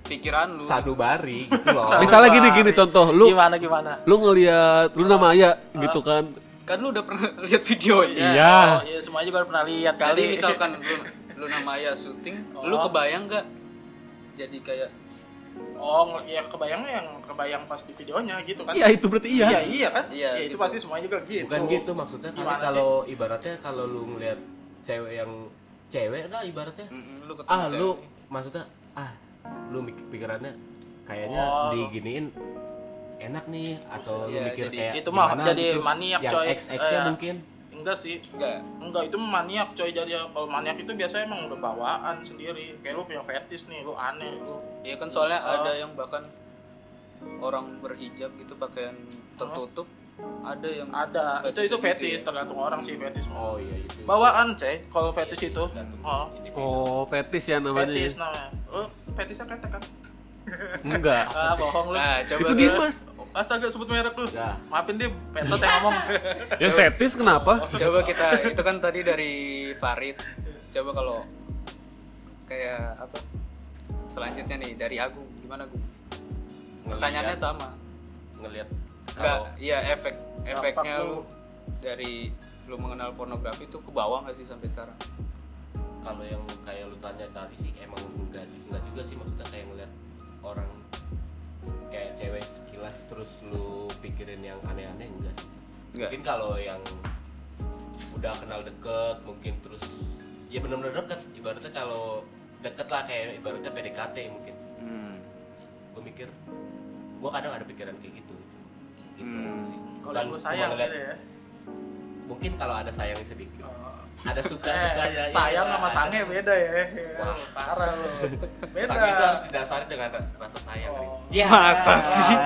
S1: pikiran lu.
S5: sadubari gitu loh.
S2: Misalnya gini gini contoh, lu
S3: gimana gimana?
S2: lu ngelihat lu nama Aya gitu kan.
S1: kan lu udah pernah lihat videonya
S2: Iya.
S3: oh, iya semuanya juga pernah lihat
S1: Jadi
S3: kali.
S1: misalkan lu lu nama Maya syuting, lu
S3: Oh.
S1: kebayang nggak? Jadi kayak
S3: oh ya kebayangnya yang kebayang pas di videonya gitu kan
S2: Iya itu berarti iya.
S3: iya iya kan
S1: Iya,
S3: Ya, itu
S1: gitu.
S3: pasti semuanya juga gitu
S5: Bukan gitu maksudnya kan
S3: Gimana
S5: kalau ibaratnya kalau lu ngeliat cewek yang cewek lah ibaratnya
S1: mm, lu ketemu
S5: ah
S1: cewek.
S5: lu maksudnya ah lu pikirannya kayaknya
S3: Oh.
S5: diginiin enak nih atau lu
S1: Iya,
S5: mikir
S1: jadi
S5: kayak
S3: itu mah jadi
S5: gitu.
S3: maniak
S5: yang
S3: coy
S5: X X nya
S3: Eh,
S5: mungkin
S3: enggak sih.
S1: Enggak.
S3: enggak itu maniak coy. Jadi kalau maniak itu biasanya emang udah bawaan sendiri. Kayak lu punya fetish nih lu aneh. Lu
S1: Iya kan soalnya
S3: Oh.
S1: ada yang bahkan orang berhijab gitu pakaian tertutup, ada yang
S3: ada. Itu itu
S1: Fetishnya
S3: fetish
S1: gitu ya?
S3: tergantung orang sih fetish
S5: oh iya itu
S3: bawaan coy kalau fetish itu.
S1: tergantung
S3: oh
S2: Oh, fetis ya namanya.
S3: fetish namanya. Oh fetishnya ketek kan?
S2: Enggak.
S3: ah bohong lu.
S1: Nah, coba
S2: Itu Dimas.
S3: Astaga sebut merek lu
S5: ya
S3: maafin dia petot yang ngomong
S2: Ya fetis kenapa?
S1: coba kita itu kan tadi dari Farid. Coba kalau kayak apa? Selanjutnya nih dari Agung gimana Gung? Pertanyaannya sama.
S5: ngelihat
S1: Enggak, iya efek efeknya
S3: lu.
S1: dari lu mengenal pornografi itu ke bawah nggak sih sampai sekarang?
S5: kalau yang kayak lu tanya tadi sih emang enggak enggak juga sih maksudnya kayak ngeliat orang Enggak. mungkin kalau yang udah kenal deket mungkin terus ya benar-benar deket ibaratnya kalau deket lah kayak ibaratnya PDKT mungkin
S1: Hmm.
S5: gue mikir gue kadang ada pikiran kayak gitu gitu
S1: Hmm.
S5: sih.
S3: kalau
S5: cuma
S3: sayang
S5: ngeliat-
S3: gitu ya
S5: mungkin kalau ada sayang sedikit
S3: Oh.
S5: ada suka
S3: Eh,
S5: sukanya
S3: sayang sama sange beda ya
S5: Wah.
S3: parah lu beda
S5: Sange itu harus didasari dengan rasa sayang
S3: Oh.
S5: ya
S1: Masa sih?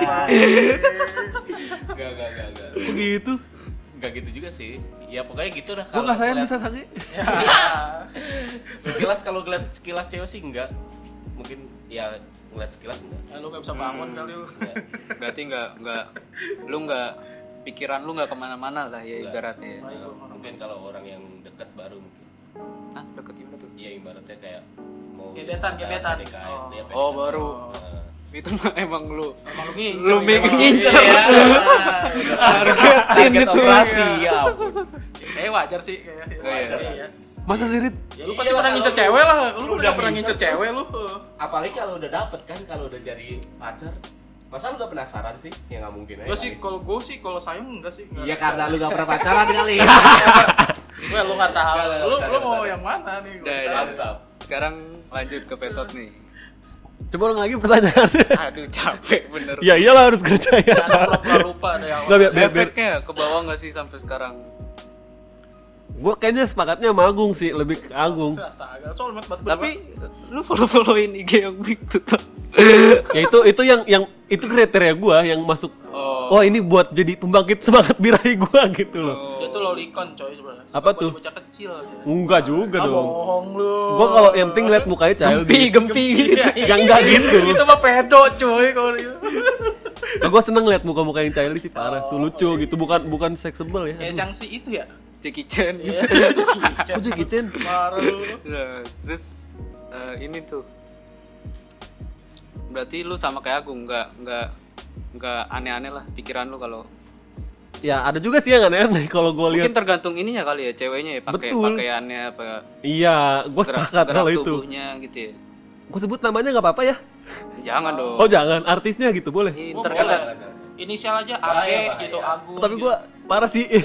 S5: Enggak, enggak, enggak, enggak.
S2: Begitu.
S5: Enggak gitu juga sih. Ya pokoknya gitu dah.
S2: Gua enggak sayang bisa sange.
S5: Sekilas kalau ngeliat sekilas cewek sih enggak. Mungkin ya ngeliat sekilas enggak
S3: Ya, lu gak bisa bangun
S1: Hmm.
S3: kali lu.
S5: Enggak.
S1: berarti nggak nggak lu nggak pikiran lu nggak ke mana-mana lah ya
S5: Nggak.
S1: ibaratnya ya.
S5: Nah, mungkin kalau orang yang dekat baru mungkin
S1: Hah, deket gimana tuh
S5: iya ibaratnya kayak mau
S3: Gebetan, gebetan. Oh.
S1: Oh, baru.
S5: Nah,
S1: itu mah emang lu
S3: Emang lu ngincer.
S1: Lu
S3: ya.
S1: ngincer.
S3: Iya.
S1: targetin
S5: target
S1: itu
S5: operasi ya.
S3: Eh wajar sih kayak.
S1: Iya.
S3: Iya.
S2: Masa sih Rit?
S3: Ya lu
S5: Iya,
S3: pasti pernah ngincer
S5: lu-
S3: cewek lah. Lu
S5: lu
S3: udah pernah
S5: ngincer
S3: ngincer cewek lu.
S5: apalagi kalau udah dapet kan kalau udah jadi pacar masa lu gak penasaran sih ya nggak mungkin aja
S3: Gue sih kalau gue sih kalau sayang enggak sih.
S5: iya karena lu gak pernah pacaran kali
S3: Gue lu nggak tahu.
S5: Nggak, nggak,
S3: Lu lu mau yang mana nih?
S5: Mantap
S1: sekarang lanjut ke petot nih
S2: Coba ulang lagi pertanyaannya.
S1: aduh capek bener
S2: ya iyalah harus kerja ya.
S3: Lupa deh awal.
S2: Nggak, biar- biar- biar-
S1: efeknya ke bawah nggak sih sampai sekarang
S2: Gue kayaknya sepakatnya sama Agung sih, lebih ke Agung.
S3: Astaga, soal banget banget.
S1: tapi lu follow followin IG yang gitu tuh
S2: Ya itu itu yang yang itu kriteria gua yang masuk.
S1: oh,
S2: Oh ini buat jadi pembangkit semangat birahi gua gitu loh.
S3: dia tuh lolicon coy sebenarnya.
S2: Apa tuh?
S3: Bocah kecil aja.
S2: Enggak juga
S3: Ah,
S2: dong.
S3: bohong lu.
S2: Gua kalau yang penting lihat mukanya
S1: gempi
S2: childish.
S1: gempi gitu
S2: Yang enggak gitu.
S3: itu mah pedo coy kalau dia.
S2: Nah, gue seneng lihat muka-muka yang childish sih parah tuh lucu gitu bukan bukan seksable ya. Aduh.
S3: yang si itu ya.
S1: Jackie Chan
S3: Iya.
S2: Kok Jackie Chan?
S3: Parah lu.
S1: Nah, terus eh, ini tuh berarti lu sama kayak aku nggak nggak nggak aneh-aneh lah pikiran lu kalau
S2: Ya ada juga sih yang aneh-aneh kalau gue lihat.
S1: mungkin tergantung ininya kali ya ceweknya ya pakai pakaiannya apa
S2: Iya, gue sepakat kalau itu.
S1: tubuhnya gitu ya
S2: Gue sebut namanya nggak apa-apa ya?
S1: jangan dong
S2: Oh jangan, artisnya gitu boleh.
S3: Oh,
S1: ntar
S3: boleh.
S1: kata
S3: Inisial aja AB
S5: Bahaya, bahaya.
S3: gitu Agung.
S2: Tapi
S3: gitu.
S2: gue parah sih.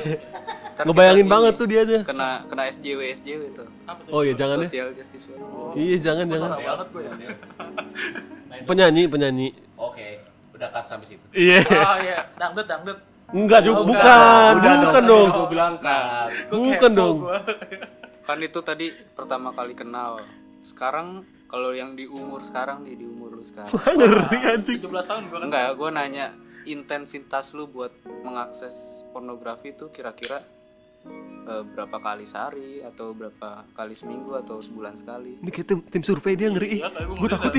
S2: Ngebayangin banget tuh dia aja.
S1: kena kena SJW SJW itu
S3: Apa tuh?
S2: Oh iya jangan ya.
S1: social justice warrior.
S3: Oh,
S2: Iya jangan jangan.
S3: Parah banget gue ya.
S2: Penyanyi penyanyi.
S5: oke udah cut sampai situ
S2: Iya.
S3: Oh iya, dangdut dangdut.
S2: Enggak juga,
S3: Oh,
S2: bukan, bukan
S5: tadi
S2: dong.
S5: gua bilang
S3: Gua
S2: Bukan dong.
S3: gua.
S1: kan itu tadi pertama kali kenal sekarang kalau yang di umur sekarang nih di umur lu sekarang
S2: Ngeri anjing.
S3: 17 tahun gua kan.
S1: enggak gue nanya intensitas lu buat mengakses pornografi itu kira-kira eh, berapa kali sehari atau berapa kali seminggu atau sebulan sekali
S2: Ini kayak tim, tim survei dia ngeri.
S3: Iya, kayak gua
S2: Gue takut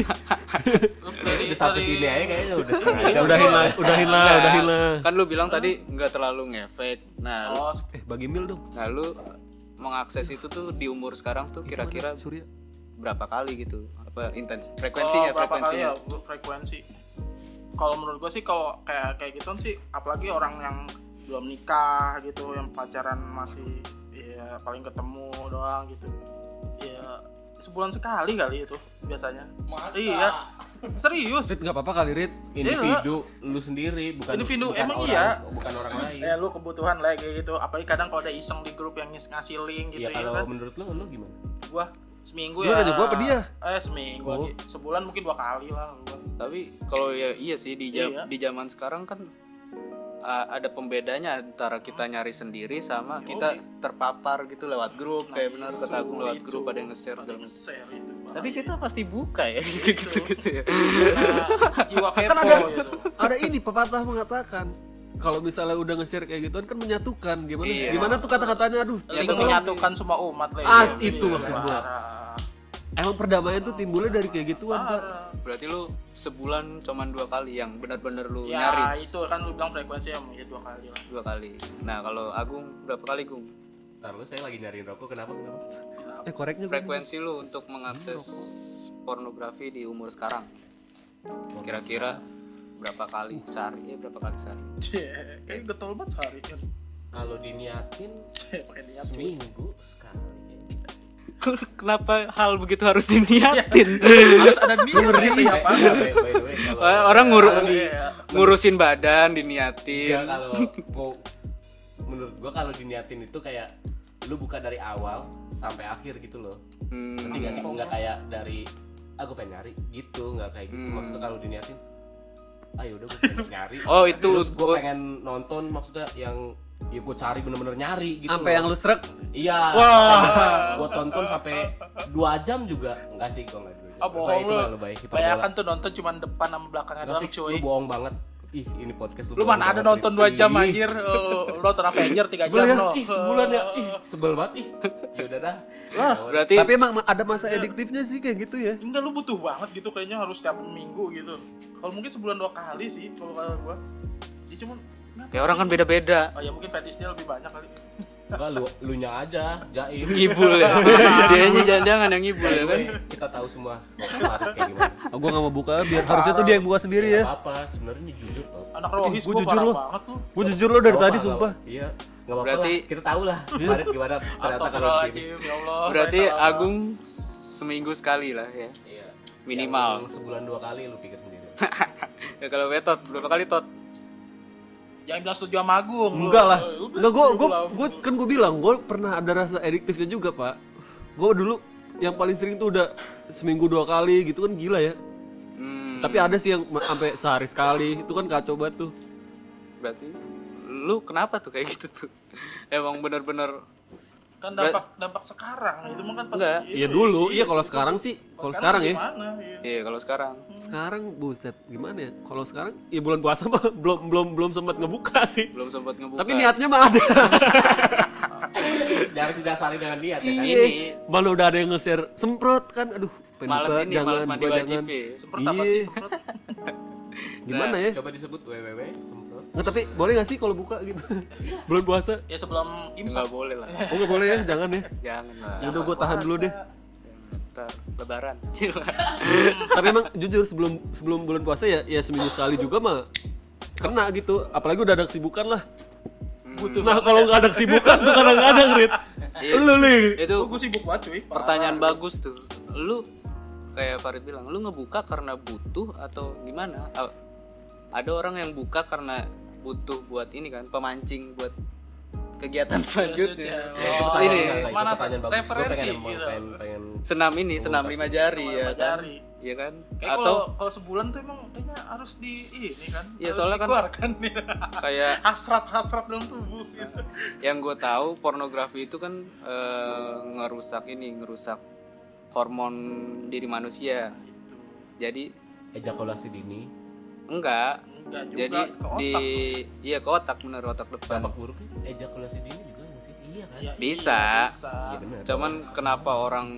S3: dari
S5: udah sampai sini aja kayaknya udah
S2: Udahin lah, udahin lah, udahin lah.
S1: kan lu bilang tadi nggak terlalu ngefek nah lu,
S3: Oh,
S2: Eh bagi mil dong.
S1: nah lu mengakses itu tuh di umur sekarang tuh kira-kira
S2: Surya.
S1: berapa kali gitu apa intens
S3: oh,
S1: frekuensinya
S3: kali
S1: frekuensinya
S3: ya frekuensi. Kalau menurut gua sih kalau kayak kayak gitu sih apalagi orang yang belum nikah gitu yang pacaran masih ya paling ketemu doang gitu. Ya sebulan sekali kali itu biasanya. Iya. Serius.
S2: Rit nggak apa-apa kali Rit.
S5: individu lu sendiri bukan
S3: Individu,
S5: bukan
S3: emang
S5: orang,
S3: iya.
S5: bukan orang lain
S3: Ya lu kebutuhan lah kayak gitu. Apalagi kadang kalau ada iseng di grup yang ngasih link gitu
S5: ya
S3: ya,
S5: kalau
S3: kan.
S5: menurut lu lu gimana
S3: Gua seminggu
S2: Lu
S3: ya.
S2: nanya gua apa dia?
S3: Eh seminggu
S2: Oh.
S3: lagi. Sebulan mungkin dua kali lah gua.
S1: tapi kalau ya iya sih di jam
S3: Iya.
S1: di zaman sekarang kan uh, ada pembedanya antara kita nyari sendiri sama kita terpapar gitu lewat grup
S3: Nah,
S1: kayak benar
S3: itu,
S1: kata aku lewat
S3: itu.
S1: grup ada yang nge-share segala macam.
S3: itu.
S1: tapi kita pasti buka ya gitu gitu ya
S3: jiwa
S2: Kan ada-
S3: gitu.
S2: Ada ini pepatah mengatakan kalau misalnya udah nge-share kayak gituan kan menyatukan gimana
S1: Iya.
S2: gimana tuh kata-katanya aduh
S3: Link
S2: tolong.
S3: menyatukan semua umat lah.
S2: Ah,
S3: Iya,
S2: itu
S3: iya,
S2: maksud gua. Emang perdamaian tuh timbulnya dari kayak gituan pak?
S3: Parah.
S1: berarti lu sebulan cuman dua kali yang benar-benar lu
S3: Ya
S1: nyari?
S3: itu kan lu bilang frekuensi ya ya dua kali lah.
S1: dua kali. Nah kalau Agung berapa kali Gung?
S5: Ntar lu saya lagi nyariin rokok kenapa kenapa?
S2: Eh koreknya
S1: frekuensi lu untuk mengakses pornografi di umur sekarang? Kira-kira berapa kali sehari? Ya berapa kali sehari?
S3: Kayak getol banget sehari kan.
S5: kalau diniatin
S3: Pakai niat cuy.
S5: seminggu
S1: kenapa hal begitu harus diniatin?
S3: Harus ada niat. Ya, Pak.
S5: Ya, by, by the way, kalau
S1: orang nguru
S3: Iya.
S1: ngurusin badan
S5: Iya,
S1: diniatin
S5: kalau gua, menurut gua kalau diniatin itu kayak lu buka dari awal sampai akhir gitu loh.
S1: Hmm,
S5: Ngerti gak sih? Nggak kayak dari aku pengen nyari gitu nggak kayak gitu.
S1: Hmm.
S5: maksudnya kalau diniatin ayo udah gue pengen nyari.
S1: Oh, itu
S5: terus gue
S1: gua-
S5: pengen nonton maksudnya yang ya gue cari bener-bener nyari gitu
S2: sampai
S5: loh.
S2: yang lu serak
S5: iya
S2: Wah.
S5: gue tonton sampai dua jam juga enggak sih gue nggak dua jam
S3: Ah, bohong
S5: itu
S3: lu.
S5: lu
S3: Bayangkan tuh nonton cuma depan sama belakangnya doang cuy.
S5: lu bohong banget ih ini podcast
S3: Lu mana ada nonton 2 jam
S5: anjir.
S3: Eh, Lu nonton Avenger 3
S2: Sebel
S3: jam
S2: ya?
S3: lo.
S5: ih sebulan ya ih sebel banget ih ya udah dah
S3: Lah,
S1: Berarti
S2: Tapi emang ma- ada masa ediktifnya sih kayak gitu ya.
S3: enggak lu butuh banget gitu kayaknya harus tiap minggu gitu. Kalau mungkin sebulan dua kali sih kalau kata gua. Ya cuman
S1: ya orang kan beda-beda.
S3: Oh ya mungkin fetishnya lebih banyak kali.
S5: enggak lu lu nya aja jaim
S1: Ngibul ya. Dianya jangan-jangan yang ngibul ya kan.
S5: Anyway, kita tahu semua kayak gimana
S2: Oh, gua nggak mau buka biar harusnya tuh dia yang buka sendiri ya.
S5: Apa sebenarnya jujur tau
S3: Anak rohis
S2: gua
S3: gua
S2: jujur
S3: parah
S2: lu.
S3: banget tuh.
S2: Gua jujur lo dari
S5: Nggak
S2: tadi sumpah.
S5: iya nggak apa-apa
S1: Berarti-
S5: lah kita tahu lah Farid gimana ternyata kalau di sini
S3: Astagfirullahaladzim, ya Allah.
S1: Berarti. Agung seminggu sekali lah ya.
S5: iya
S1: Minimal.
S5: Yang sebulan dua kali lu pikir sendiri
S1: Ya kalau betot berapa kali tot?
S3: Jangan bilang setuju sama Agung.
S2: Enggak lah. Enggak gua gua gua kan gua bilang gua pernah ada rasa ediktifnya juga, Pak. Gua dulu yang paling sering tuh udah seminggu dua kali gitu kan gila ya.
S1: Hmm,
S2: Tapi ada sih yang sampai sehari sekali. Itu kan kacau banget tuh.
S1: berarti lu kenapa tuh kayak gitu tuh? Emang bener-bener
S3: kan dampak dampak sekarang itu mah kan pas
S1: Enggak.
S3: gitu
S2: Iya dulu, iya kalau sekarang sih, kalau sekarang ya.
S3: gimana, iya.
S1: Iya kalau sekarang
S2: Sekarang buset gimana ya? Kalau sekarang ya bulan puasa mah belum belum belum sempat ngebuka sih.
S1: belum sempat ngebuka.
S2: Tapi niatnya mah ada.
S5: harus didasari dengan niat ya kan
S2: Iya.
S1: ini
S2: Malah udah ada yang nge-share semprot kan. Aduh,
S1: males ini,
S2: jangan,
S1: males mandi wajib
S2: jangan.
S1: ya.
S3: semprot apa
S2: Iya.
S3: sih semprot
S2: Gimana
S1: Nah,
S2: ya?
S5: coba disebut www semprot
S2: Nggak, tapi boleh gak sih kalau buka gitu? bulan puasa?
S3: ya sebelum
S1: Nggak
S3: imsak
S1: boleh lah.
S2: Oh nggak boleh ya, jangan ya.
S1: Jangan lah.
S2: Ya udah gue tahan dulu deh.
S1: Ntar lebaran.
S2: Tapi emang jujur sebelum sebelum bulan puasa ya ya seminggu sekali juga mah kena gitu. Apalagi udah ada kesibukan lah.
S3: butuh
S2: Nah kalau nggak ada kesibukan tuh kadang-kadang Rit.
S1: Iya.
S2: Lu nih.
S1: Itu
S3: gue sibuk banget cuy parah.
S1: pertanyaan bagus tuh. Lu kayak Farid bilang, lu ngebuka karena butuh atau gimana? Ada orang yang buka karena butuh buat ini kan, pemancing buat kegiatan selanjutnya.
S3: Oh,
S1: ini
S3: mana.
S5: Gua
S3: referensi
S5: pengen,
S3: gitu.
S5: pengen, pengen
S1: Senam ini, senam lima jari ya
S3: lima
S1: kan?
S3: jari.
S1: Iya kan?
S3: Kayak
S1: Atau
S3: kalau kalau sebulan tuh emang kayaknya harus di ini kan.
S1: Iya,
S3: harus
S1: soalnya kan-
S3: dikeluarkan
S1: kayak
S3: hasrat-hasrat dalam tubuh gitu.
S1: yang gue tahu pornografi itu kan eh, ngerusak ini, ngerusak hormon diri manusia. Jadi
S5: ejakulasi dini
S1: enggak,
S3: Enggak juga
S1: jadi
S3: ke otak.
S1: di iya ke otak bener otak depan.
S5: dampak buruknya ejakulasi dini juga sih iya kan
S3: Ya,
S1: Bisa.
S3: iya, bisa.
S5: iya benar
S1: Cuman kenapa orang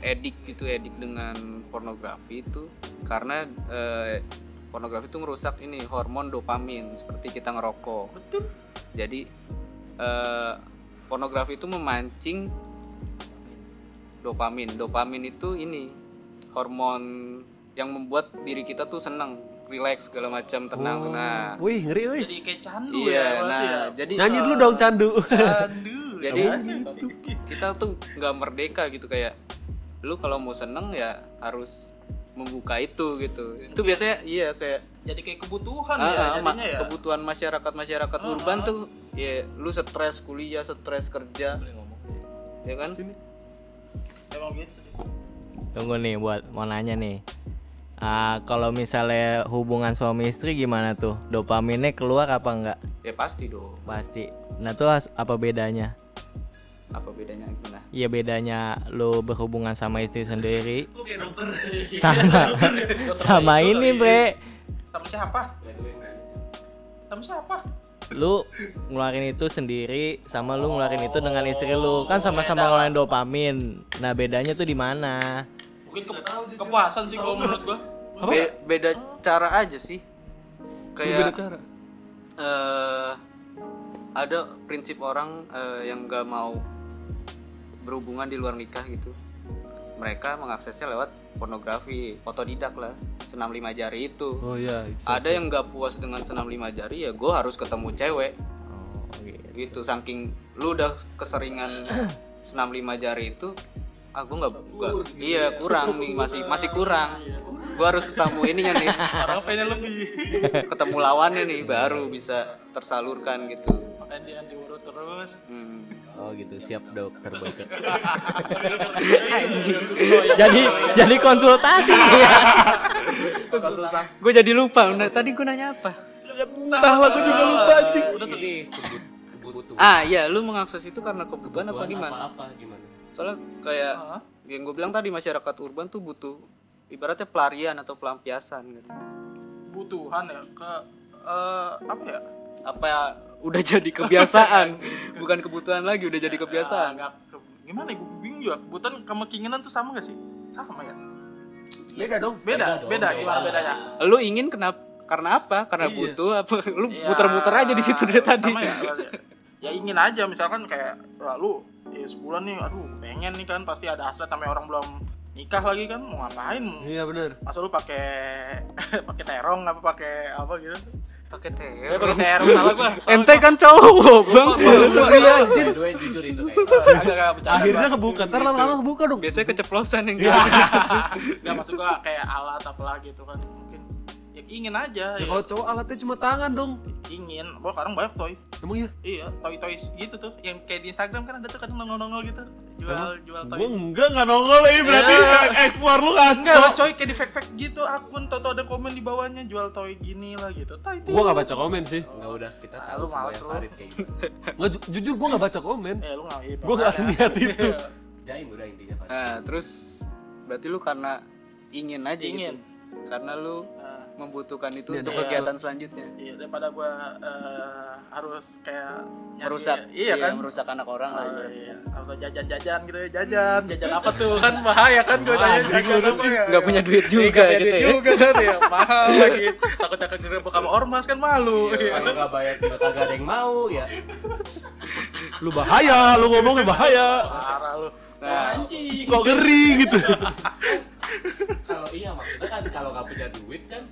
S1: edik gitu edik dengan pornografi itu karena eh, pornografi itu merusak ini hormon dopamin seperti kita ngerokok.
S3: Betul.
S1: Jadi eh, pornografi itu memancing dopamin. Dopamin itu ini hormon yang membuat diri kita tuh senang, rileks segala macam, tenang.
S2: Oh.
S1: Nah,
S2: Wih ngeri wih.
S3: Jadi kayak candu
S1: iya,
S3: ya
S1: nah
S3: ya.
S1: jadi
S2: Nyanyi dulu dong candu.
S3: Candu.
S1: Jadi,
S3: sih?
S1: kita tuh nggak merdeka gitu kayak lu kalau mau seneng ya harus membuka itu gitu. Itu biasanya iya kayak
S3: jadi kayak kebutuhan
S1: ah,
S3: ya
S1: ah, ma-
S3: jadinya ya.
S1: kebutuhan masyarakat masyarakat
S3: Ah,
S1: urban
S3: ah.
S1: tuh ya lu stres kuliah, stres kerja, ya kan?
S3: Emang gitu.
S6: Tunggu nih buat mau nanya nih. Ah, kalau misalnya hubungan suami istri gimana tuh? Dopaminnya keluar apa enggak?
S1: Ya pasti dong.
S6: Pasti. Nah tuh apa bedanya?
S1: Apa bedanya gimana?
S6: Iya bedanya lu berhubungan sama istri sendiri sama sama ini bre
S3: Sama siapa? Sama siapa?
S6: lu ngeluarin itu sendiri sama lu ngeluarin itu dengan istri lu kan sama-sama ngeluarin dopamin nah bedanya tuh di mana
S3: Mungkin ke- kepuasan sih kalau menurut gua.
S1: Be- beda cara aja sih.
S2: Beda
S1: Kayak
S2: cara.
S1: eh ada prinsip orang eh, yang gak mau berhubungan di luar nikah gitu mereka mengaksesnya lewat pornografi otodidak lah senam lima jari itu
S2: Oh iya.
S1: ada yang gak puas dengan senam lima jari ya gue harus ketemu cewek
S6: oh gitu
S1: gitu saking lu udah keseringan senam lima jari itu ah gue nggak iya kurang nih masih masih kurang. Gue harus ketemu ininya nih.
S3: Orang pengen lebih.
S1: ketemu lawannya nih baru bisa tersalurkan gitu.
S3: Makanya dia diurut terus.
S1: Hmm.
S6: oh gitu. Siap dokter boyke.
S3: Jadi
S6: jadi jadi konsultasi. Ya
S5: konsultasi.
S1: Gue jadi lupa. Nah, tadi gue nanya apa?
S2: Entah lah gue juga lupa anjing.
S1: ah iya. Lu mengakses itu karena kebutuhan apa gimana?
S5: apa gimana
S1: soalnya kayak
S3: Hah?
S1: yang gue bilang tadi masyarakat urban tuh butuh ibaratnya pelarian atau pelampiasan gitu
S3: Kebutuhan ya ke eh, apa ya
S1: Apa ya, udah jadi kebiasaan, bukan kebutuhan lagi, udah jadi
S3: Ya,
S1: kebiasaan.
S3: nggak ke- gimana ya gue bingung juga kebutuhan sama keinginan tuh sama gak sih sama ya
S2: Beda dong.
S3: beda
S5: dong,
S3: beda gimana bedanya
S1: Lu ingin kenapa? Karena apa? Karena
S2: Iya.
S1: butuh apa? Lu
S3: Ya,
S1: muter-muter aja di situ dari tadi.
S3: ya, ya ingin aja misalkan kayak wah, lu ya sebulan nih aduh pengen nih kan pasti ada hasrat namanya orang belum nikah lagi kan mau ngapain mau
S2: Iya benar.
S3: masa lu pakai pakai terong apa pakai apa gitu
S1: Pakai
S3: ya
S1: teh.
S3: pakai terong salah gua salah
S1: Ente kan cowok, Bang.
S2: Ngeri anjir.
S5: Dua jujur itu kayak
S2: Akhirnya kebuka, ntar lama-lama kebuka dong.
S1: Biasanya keceplosan yang
S3: Iya.
S1: gitu.
S3: nggak maksud gua kayak alat apalah gitu kan ya ingin aja
S2: Ya
S3: ya.
S2: kalau cowok alatnya cuma tangan dong.
S3: ingin gua sekarang banyak toy
S2: Emang iya?
S3: iya toy toys gitu tuh yang kayak di Instagram kan ada tuh kadang nongol nongol gitu jual
S2: Emang?
S3: jual toy
S2: Gua enggak enggak nongol ini berarti
S3: Ya.
S2: explore lu
S3: Enggak
S2: ngaco.
S3: lah coy kayak di fake fake gitu akun tau ada komen di bawahnya jual toy gini lah gitu toy
S2: Gua enggak baca komen sih.
S5: Enggak udah kita
S3: Ah,
S5: tahu
S3: lu males lu.
S5: Gitu.
S2: Nggak, ju- jujur gua enggak baca komen.
S3: eh lu nggak iya,
S2: Gua nggak
S3: makanya.
S2: seniat itu.
S5: Jaim udah intinya.
S1: Nah, terus berarti lu karena ingin aja
S3: Ingin.
S1: gitu. Karena lu
S3: Nah,
S1: membutuhkan itu
S2: Iya,
S1: untuk
S3: iya.
S1: kegiatan selanjutnya.
S3: iya daripada gua eh, harus kayak nyari-
S1: Merusak.
S3: iya kan
S1: merusak anak orang lah.
S3: Oh,
S1: ibaratnya.
S3: iya. atau jajan-jajan gitu ya jajan jajan apa tuh kan bahaya kan gue tanya jajan apa ya
S1: Nggak punya duit juga
S3: Nggak punya
S1: gitu
S3: duit
S1: ya.
S3: juga kan ya mahal lagi takut takut direbut sama ormas kan malu
S5: Iya, Kalau nggak bayar juga kagak ada yang mau ya.
S2: Lu bahaya, lu ngomongnya bahaya.
S3: parah lu
S1: Nah,
S5: Anjing.
S2: Kok ngeri gitu.
S5: Kalau iya maksudnya kan kalau nggak punya duit kan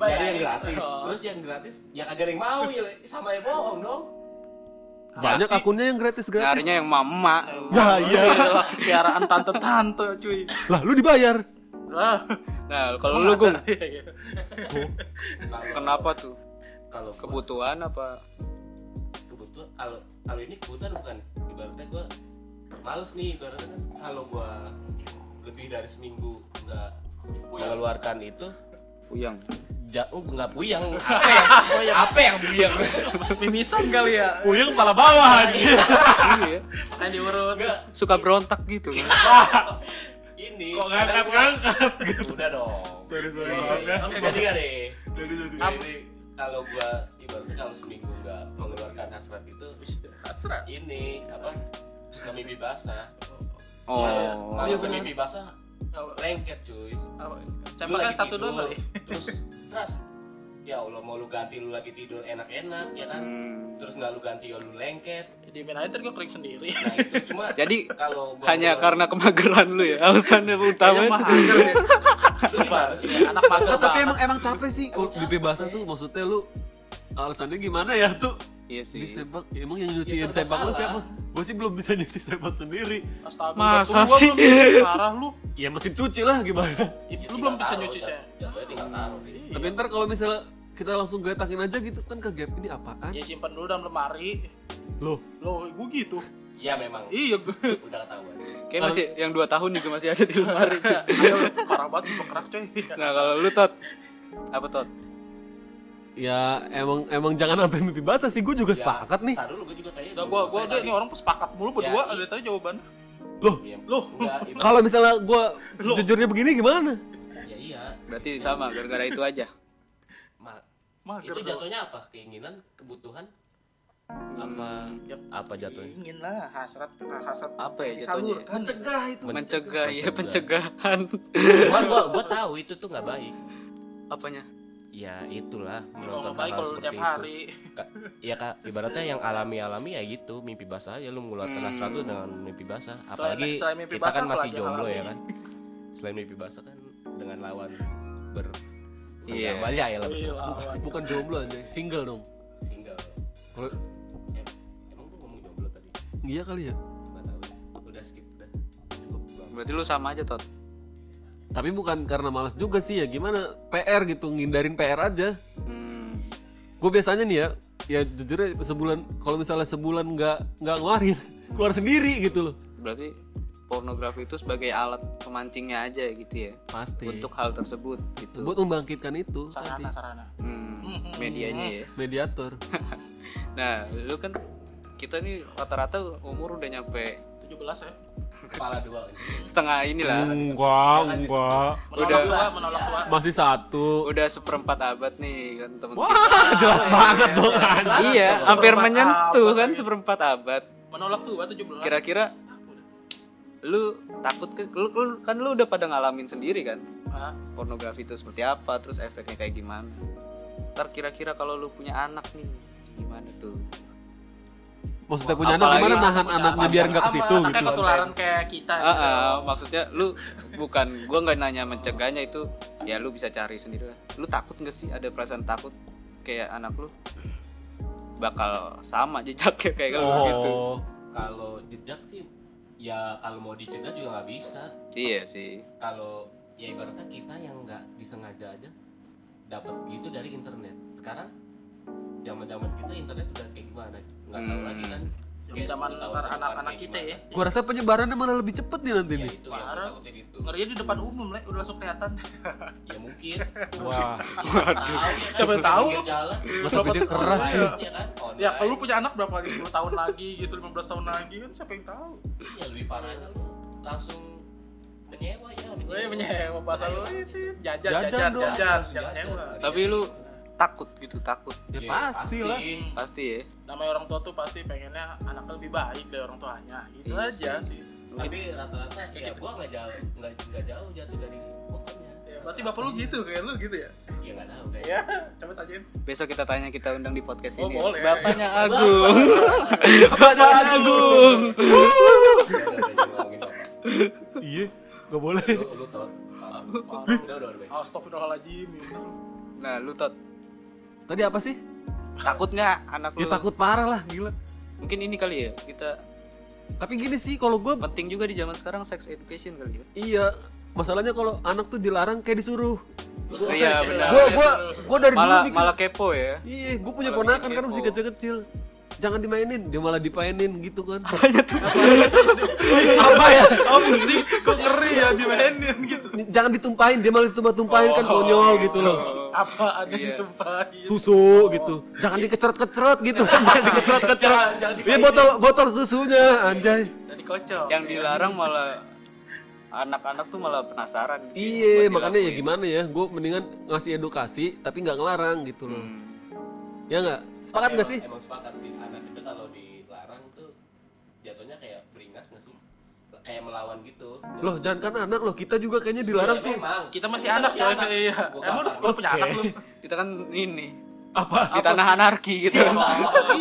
S3: Dibayar.
S5: Cari yang gratis.
S3: Oh.
S5: Terus yang gratis ya kagak ada yang mau ya sama ya bohong dong.
S2: Banyak
S3: Asik.
S2: akunnya yang gratis-gratis.
S1: nyarinya yang mama.
S2: Ya iya.
S3: piaraan tante-tante cuy
S2: Lah lu dibayar.
S3: lah
S1: Nah, kalau lu Gung,
S3: Iya, iya.
S1: Kenapa tuh?
S5: Kalau gua-
S1: Kebutuhan apa?
S5: kebutuhan kalau kalau ini kebutuhan bukan ibaratnya gue males nih ibaratnya kalau gue lebih dari seminggu nggak mengeluarkan itu
S1: Puyang.
S5: jauh nggak puyang apa yang
S3: oh ya
S5: apa yang puyang
S3: mimisan kali ya
S2: Puyeng kepala bawah aja.
S1: Iya.
S3: kan diurut
S1: Suka berontak gitu.
S5: ini
S2: Kok ngangkat-ngangkat
S5: udah dong
S2: Sorry, sorry, maaf ya.
S5: oke ganti gak deh kalau gua ibaratnya kalau seminggu nggak mengeluarkan hasrat itu
S3: hasrat
S5: ini apa suka mimpi basah
S1: Oh.
S5: kalau
S3: Iya, bener.
S5: mimpi basah lengket cuy.
S3: Cambakan
S5: lagi
S3: satu
S5: tidur,
S3: doang kali.
S5: terus terus ya Allah mau lu ganti lu lagi tidur enak-enak ya kan?
S1: Hmm.
S5: terus nggak lu ganti ya lu lengket.
S3: Di main aja gue kering sendiri.
S5: Nah itu cuma
S1: Jadi
S5: kalau gua
S1: hanya
S5: gua-
S1: karena kemageran lu ya? Alasannya utama
S3: Kayaknya
S1: itu.
S3: ya. Sumpah, sih, anak mager
S2: Tapi emang emang capek sih. Kalau BP basah tuh maksudnya lu alasannya gimana ya tuh?
S1: Iya
S2: Di
S1: sih.
S2: sepak, emang yang nyuciin
S5: Ya,
S2: sepak lu siapa? Gue sih belum bisa nyuci sepak sendiri.
S3: Astaga,
S1: Masa
S3: tua
S1: sih?
S3: Parah lu.
S2: Ya mesin cuci lah gimana?
S5: ya
S3: Lu belum bisa nyuci saya.
S5: jatuhnya tinggal taruh deh.
S2: Tapi ntar kalau misalnya kita langsung geletakin aja gitu kan ke gap ini apaan?
S3: Ya simpan dulu dalam lemari.
S2: Loh,
S3: Loh, gue gitu.
S5: ya memang
S3: Iya, gue.
S5: udah ketahuan
S1: Kayak masih yang dua tahun juga masih ada di lemari.
S3: Parah banget gue kerak coy.
S1: Nah, kalau lu tot apa tot?
S2: Ya emang emang jangan sampai mimpi basah sih. Gue juga
S5: Ya,
S2: sepakat nih.
S5: dulu gue juga kayaknya
S3: gue gue deh
S5: tadi.
S3: ini orang sepakat mulu berdua.
S5: Ya,
S3: Ada tadi jawabannya.
S5: Iya,
S3: Loh.
S5: enggak, ibarat-
S2: Kalau misalnya gue
S3: Loh.
S2: jujurnya begini gimana?
S5: ya iya
S1: Berarti sama gara-gara itu aja.
S5: Ma-
S3: Mager
S5: itu jatuhnya apa keinginan kebutuhan apa
S1: Hmm,
S3: Yap.
S5: apa jatuhnya
S3: Ingin lah hasrat hasrat
S1: Apa ya jatuhnya?
S3: Mencegah itu.
S1: mencegah ya
S5: Mencegah.
S1: pencegahan.
S5: cuma gua gua tahu itu tuh nggak baik
S1: Apanya?
S5: Ya itulah menonton hal-hal
S3: kalau
S5: seperti
S3: tiap
S5: itu
S3: hari.
S5: ya kak ibaratnya yang alami alami ya gitu mimpi basah ya lu mengeluarkan
S1: Hmm.
S5: hasrat lu dengan mimpi basah
S3: Selain-
S5: apalagi
S3: selain mimpi
S5: kita
S3: basah,
S5: kan masih jomblo ya kan selain mimpi basah kan dengan lawan ber
S1: Iya.
S5: senggama aja ya lah
S3: Iya, lawan.
S2: Bukan jomblo aja, single dong.
S5: single
S2: Kalau-
S5: Em- emang gua ngomong jomblo tadi
S2: Iya kali ya.
S5: nggak tahu udah skip udah cukup.
S1: Berarti lu sama aja tot.
S2: Tapi bukan karena malas juga sih ya. Gimana PR gitu ngindarin PR aja.
S1: Hmm.
S2: Gue biasanya nih ya, ya jujur sebulan kalau misalnya sebulan nggak nggak ngeluarin, keluar sendiri gitu loh.
S1: Berarti pornografi itu sebagai alat pemancingnya aja gitu ya
S2: Pasti.
S1: untuk hal tersebut gitu.
S2: buat membangkitkan itu tadi.
S3: Sarana sarana.
S1: Hmm, medianya ya.
S2: mediator.
S1: Nah, lu kan kita nih rata-rata umur udah nyampe
S3: 17 ya.
S5: kepala dua
S1: setengah inilah
S2: Enggak, enggak.
S3: Menolak
S1: Udah.
S3: tua, menolak tua.
S2: Masih satu.
S1: udah seperempat abad nih kan temen
S2: Wah,
S1: kita
S2: jelas banget dong.
S1: iya hampir
S3: Seperempat
S1: menyentuh
S3: abad
S1: kan
S3: lagi.
S1: seperempat abad
S3: Menolak tua 17.
S1: Kira-kira lu takut ke lu, lu- kan lu udah pada ngalamin sendiri kan
S3: Hah?
S1: pornografi itu seperti apa terus efeknya kayak gimana ntar kira-kira kalau lu punya anak nih gimana tuh
S2: Maksudnya punya anak
S1: Apalagi-
S2: gimana? nahan anaknya
S3: anak
S2: biar nggak ke situ
S3: Kayak
S2: gitu.
S3: ketularan kayak kita.
S1: Ah, ah, maksudnya lu bukan gua nggak nanya mencegahnya itu ya lu bisa cari sendiri lah. Lu takut nggak sih? Ada perasaan takut kayak anak lu? Bakal sama jejaknya kayak lu gitu.
S2: Oh.
S5: kalau jejak sih ya kalau mau dicegah juga nggak bisa.
S1: Iya sih.
S5: Kalau ya ibaratnya kita yang nggak disengaja aja dapat gitu dari internet. Sekarang zaman zaman kita internet udah kayak gimana nggak tahu
S1: Hmm.
S5: lagi kan
S3: Zaman zaman anak-anak kita ya.
S2: Gua rasa penyebarannya malah lebih cepet nih nanti
S5: ya
S2: nih.
S5: itu yang
S3: Parah.
S5: gitu
S3: Ngerinya di depan umum lah, udah langsung kelihatan.
S5: ya mungkin
S2: Wah.
S5: tahu ya kan
S3: Siapa yang tahu?
S5: pinggir jalan
S2: Masa gede keras sih.
S5: ya kan
S3: Ya kalau lu punya anak berapa lagi 10 tahun lagi gitu, 15 tahun lagi kan siapa yang tahu?
S5: iya lebih parahnya lu langsung menyewa ya
S3: menyewa bahasa lu itu jajan
S2: Jajan
S3: jajan jajan nyewa.
S1: tapi lu takut gitu takut
S2: Ya
S5: Iya,
S2: pasti lah.
S1: pasti ya
S3: Namanya orang tua tuh pasti pengennya anaknya lebih baik dari orang tuanya. Gitu
S1: Iya
S3: aja sih.
S5: tapi rata-rata ya gua nggak jauh nggak nggak jauh jatuh dari pokoknya
S3: Ya, berarti bapak lu gitu kayak lu gitu ya?
S5: ya nggak tahu kayak
S3: Ya, coba tanyain.
S1: besok kita tanya kita undang di podcast
S3: Oh,
S1: ini
S3: boleh.
S1: bapaknya Agung bapaknya Agung.
S2: Iya, nggak boleh.
S5: lu lu baik.
S3: Astagfirullahaladzim. ya.
S1: nah lu tot
S2: Tadi apa sih?
S1: takut nggak anak
S2: Ya
S1: lu
S2: takut parah lah, gila.
S1: mungkin ini kali ya kita
S2: Tapi gini sih, kalau gue
S1: penting juga di zaman sekarang sex education kali ya
S2: iya, masalahnya kalau anak tuh dilarang kayak disuruh.
S1: Oh, iya benar
S2: Gua gua gua dari dulu
S1: malah
S2: mikir,
S1: malah kepo ya
S2: iya, gua punya ponakan kan masih kecil-kecil. Jangan dimainin, dia malah dipainin gitu kan.
S3: Apa ya? Apa sih? Kok ngeri ya dimainin gitu.
S2: Jangan ditumpahin, dia malah ditumpah-tumpahin kan konyol gitu loh.
S3: Apa ada
S1: Iya.
S3: ditumpahin?
S2: Susu gitu. Jangan dikeceret-keceret gitu. Jangan dikeceret-keceret. Iya botol botol susunya anjay.
S3: Jadi kocok.
S1: yang dilarang malah anak-anak tuh malah penasaran gitu
S2: Iya,
S1: buat
S2: makanya ya gimana ya? Gue mendingan ngasih edukasi tapi nggak ngelarang gitu loh.
S1: Hmm.
S2: Ya nggak? Sepakat nggak sih?
S5: emang sepakat sih anak itu kalau dilarang tuh jatuhnya kayak beringas nggak sih kayak melawan gitu
S2: Loh, jangan kan anak loh, kita juga kayaknya dilarang
S5: Ya,
S2: tuh.
S5: memang.
S3: Kita masih
S5: Kita
S3: anak coy. Iya. Emang
S5: kapan?
S3: lu punya anak lu?
S1: kita kan ini
S2: Apa?
S1: di tanah anarki gitu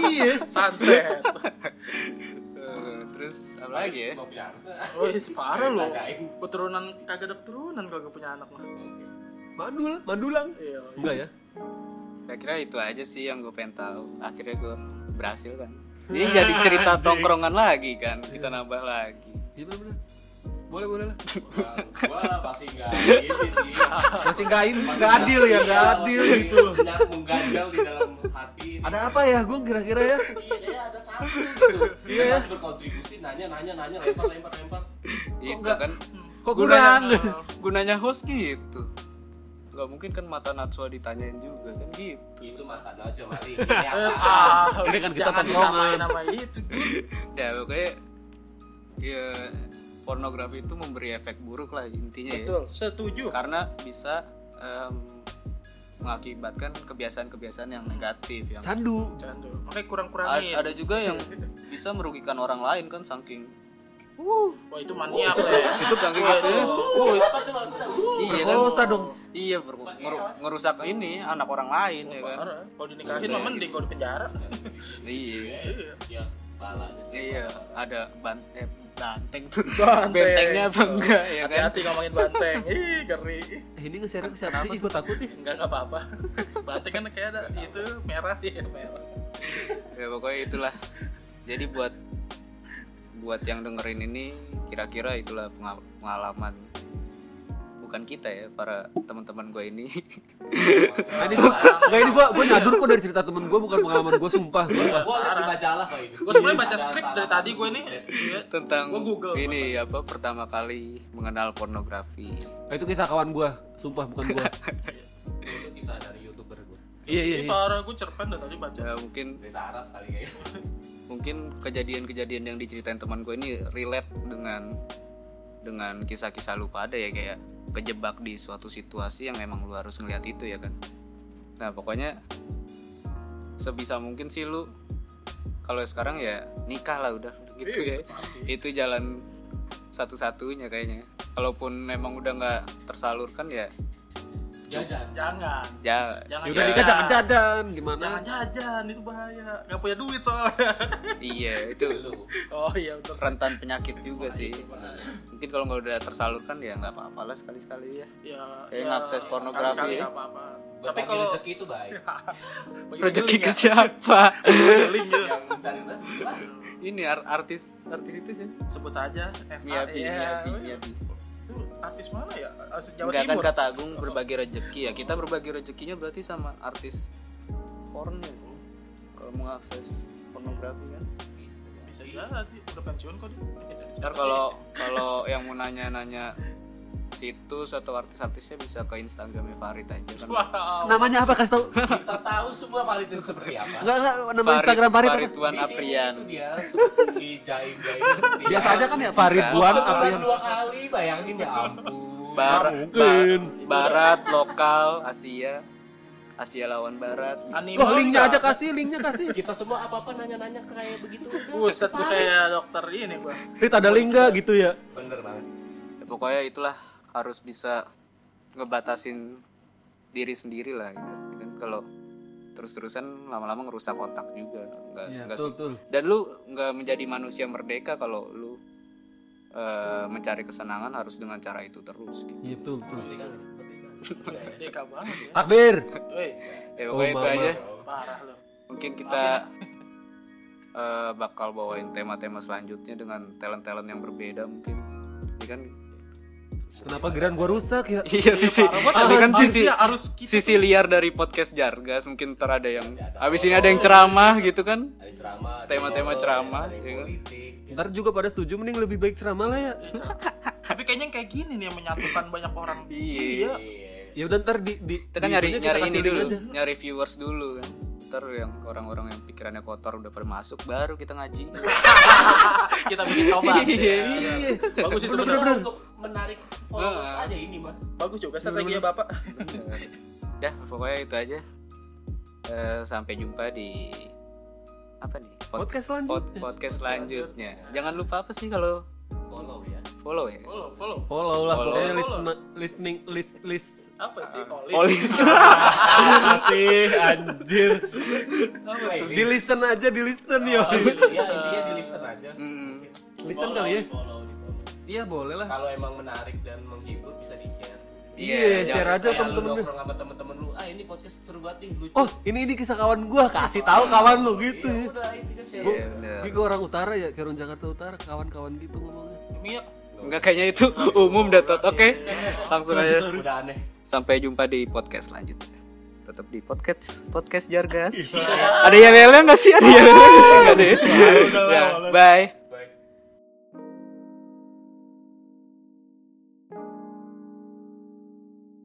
S2: iya.
S3: Sunset.
S1: Eh, terus apa lagi ya
S5: Mau punya anak.
S3: Wih, separah.
S5: Tagain.
S3: Keturunan kagak ada keturunan kagak punya anak mah.
S2: Mandul, mandulang.
S3: Iya.
S2: Enggak ya?
S1: kira-kira itu aja sih yang gue pengen tahu akhirnya gue berhasil kan ini jadi cerita tongkrongan lagi kan kita nambah lagi
S2: Iya bener-bener. Boleh, boleh lah.
S5: Gua- gua pasti nggak ini sih
S2: Masih nggak adil ya, nggak
S5: Iya,
S2: adil gitu.
S5: mengganjal di dalam hati ini.
S2: Ada apa ya, gue kira-kira ya?
S5: iya ada satu gitu
S2: Iya ya.
S5: Kita berkontribusi nanya nanya nanya lempar lempar lempar
S1: itu
S2: enggak?
S1: kan
S2: Kok
S1: Gunanya-
S2: kurang?
S1: gunanya host gitu nggak mungkin kan mata Natsua ditanyain juga kan gitu
S5: itu mata aja mari ini apa
S3: ah,
S2: Ini kan kita tongkrongan.
S3: disamain nama itu.
S1: ya pokoknya ya pornografi itu memberi efek buruk lah intinya ya
S3: Betul, setuju.
S1: karena bisa em, mengakibatkan kebiasaan-kebiasaan yang negatif yang
S2: Candu.
S3: Candu.
S1: A-
S3: kurang-kurangin.
S1: ada juga yang bisa merugikan orang lain kan saking
S3: Wah, itu maniak ya.
S1: itu saking
S3: Wah,
S1: itu
S3: itu.
S5: uh apa tuh maksudnya uh
S1: iya kan
S2: Berkosa dong.
S1: iya ber- ngeru- ngerusak ini anak orang lain ya kan.
S3: Kalau dinikahin mah mending kalau di penjara.
S1: iya
S3: Iya.
S5: Ya sih
S1: iya ada ban eh, banteng tuh
S3: Banteng.
S1: bentengnya apa enggak ya kan
S3: Hati-hati ngomongin banteng. Ih, ngeri.
S2: Eh, ini nge-share ke siapa sih? Gue takut nih.
S3: Enggak enggak apa-apa. Banteng kan kayak ada itu merah dia merah.
S1: ya pokoknya itulah jadi buat buat yang dengerin ini kira-kira itulah pengal- pengalaman bukan kita ya para teman-teman gue ini
S2: Nah, ini gua, nggak ini gua, gua nyadur kok dari cerita temen gua bukan pengalaman gua sumpah.
S5: liat di majalah kok ini
S3: Gue sebenarnya baca skrip dari tadi gue nih.
S5: skrip.
S3: Iya.
S1: tentang
S3: Google,
S1: ini apa pertama kali mengenal pornografi
S2: Nah, itu kisah kawan gua, sumpah bukan gua.
S5: itu kisah dari youtuber gua
S2: iya iya
S3: Ini
S2: iya.
S3: parah gue cerpen dari tadi baca.
S1: ya mungkin
S5: bahasa Arab kali kayaknya
S1: mungkin kejadian-kejadian yang diceritain teman gue ini relate dengan dengan kisah-kisah lu pada ya kayak kejebak di suatu situasi yang emang lu harus ngeliat itu ya kan. Nah pokoknya sebisa mungkin sih lu kalau sekarang ya nikah lah udah gitu ya. itu jalan satu-satunya kayaknya. Kalaupun memang udah nggak tersalurkan ya
S5: jajan.
S3: Jangan.
S1: Ya.
S3: Jangan
S2: Ya udah
S1: Ya.
S2: nikah jangan jajan gimana?
S3: jangan jajan itu bahaya. Nggak punya duit soalnya.
S1: Iya itu
S3: oh iya betul.
S1: rentan penyakit juga sih. mungkin kalau nggak udah tersalurkan ya nggak apa-apa lah sekali-sekali ya.
S3: Ya,
S1: Kayak ngakses pornografi ya.
S3: apa-apa.
S5: Tapi
S3: kalau
S5: rezeki itu baik.
S1: Rezeki
S3: link
S1: ke
S3: ya,
S1: siapa
S3: gitu.
S5: yang mencari rezeki
S1: ini ar- artis artis itu sih.
S3: Sebut saja
S1: Miyabi
S3: ya.
S1: Miyabi
S3: artis mana ya? Artis Jawa
S1: Enggak kan
S3: Timur.
S1: kata Agung berbagi rezeki ya. Kita berbagi rezekinya berarti sama artis porn ya kalau mau akses pornografi kan.
S3: Bisa jadi. Udah pensiun kok dia.
S1: Ntar kalau kalau yang mau nanya-nanya situs atau artis-artisnya bisa ke Instagramnya Farid aja kan.
S3: Wow.
S2: Namanya apa kasih tau?
S5: kita tahu semua Farid itu seperti apa.
S2: Enggak enggak nama Instagram Farid apa?
S1: Farid Wan
S5: Di sini
S1: Aprian.
S5: itu dia seperti jaim jaim seperti
S2: Biasa aja kan ya Farid
S5: Sebulan
S2: Aprian.
S5: dua kali bayangin ya ampun.
S1: Bar-
S2: mungkin.
S1: ba- barat lokal Asia. Asia lawan barat
S3: Anime
S2: Wah linknya aja kasih, linknya kasih.
S5: kita semua apa apa nanya nanya kayak begitu.
S3: Buset kayak dokter ini gua.
S2: Rit ada link nggak? Gitu ya?
S5: bener banget.
S1: Ya, pokoknya itulah harus bisa ngebatasin diri sendiri lah gitu. kan kalau terus-terusan lama-lama ngerusak otak juga nggak
S2: Iya,
S1: nggak
S2: betul,
S1: dan lu nggak menjadi manusia merdeka kalau lu eh, mencari kesenangan harus dengan cara itu terus gitu.
S2: Iya, betul, betul.
S3: deka banget ya
S2: Takbir.
S1: Ya
S2: Oh,
S1: itu
S2: mama.
S1: aja
S3: parah lu
S1: mungkin kita eh, bakal bawain tema-tema selanjutnya dengan talent-talent yang berbeda mungkin ini kan
S2: Kenapa geran gua rusak ya?
S1: iya sisi ini kan sisi
S3: harus kita
S1: sisi liar dari podcast Jargas mungkin ntar ada yang abis ini ada yang ceramah gitu kan
S5: ada ceramah
S1: Tema-tema ceramah,
S5: ada yang
S1: ya kan?
S5: politik
S2: Ntar juga pada setuju mending lebih baik ceramah lah ya.
S3: tapi kayaknya yang kayak gini nih yang menyatukan banyak orang
S1: iya
S5: Iya.
S2: Ya udah ntar di di
S1: kita kan nyari nyari ini dulu
S2: aja.
S1: nyari viewers dulu kan ntar yang orang-orang yang pikirannya kotor udah pada masuk baru kita ngaji.
S3: Kita bikin tobat
S1: Iya,
S3: ya. bagus itu
S5: Bener-bener
S3: bener.
S5: untuk menarik followers
S1: Heeh.
S5: aja ini mah
S3: bagus juga strateginya bapak.
S1: Ya pokoknya itu aja. Eh, sampai jumpa di apa nih? Pod-
S2: Podcast
S1: pod-
S2: selanjutnya.
S1: podcast selanjutnya. Jangan lupa apa sih kalau
S5: follow ya.
S1: Follow ya?
S3: Follow follow.
S2: Follow lah,
S1: Follow.
S3: Follow.
S2: listen, listening list list
S3: apa sih
S1: polis
S2: kasih anjir.
S5: apa ini
S2: Di listen aja, di listen yo.
S5: Oh, iya, ya intinya di listen aja
S1: Hmm.
S2: Listen kali ya? Iya boleh lah.
S5: kalau emang menarik dan menghibur bisa di share
S2: Iya, share
S1: jangan-
S2: aja
S5: Kayak lu
S2: temen-temen.
S5: nongkrong sama temen-temen lu ah ini podcast seru banget nih lucu
S2: Oh, ini ini kisah kawan gua, kasih tahu kawan lu gitu
S5: Iya,
S2: ya.
S5: udah intinya share
S1: Iya.
S2: Ini gua orang utara ya, kayak orang Jakarta Utara, kawan-kawan gitu ngomongnya.
S3: Mia
S1: Enggak kayaknya itu umum Datot. Oke. Langsung aja.
S5: udah aneh
S1: Sampai jumpa di podcast selanjutnya. Tetap di podcast podcast Jargas. Ada yang lele enggak sih? Ada yang lele enggak sih? Enggak ada. ya? Ya, bye.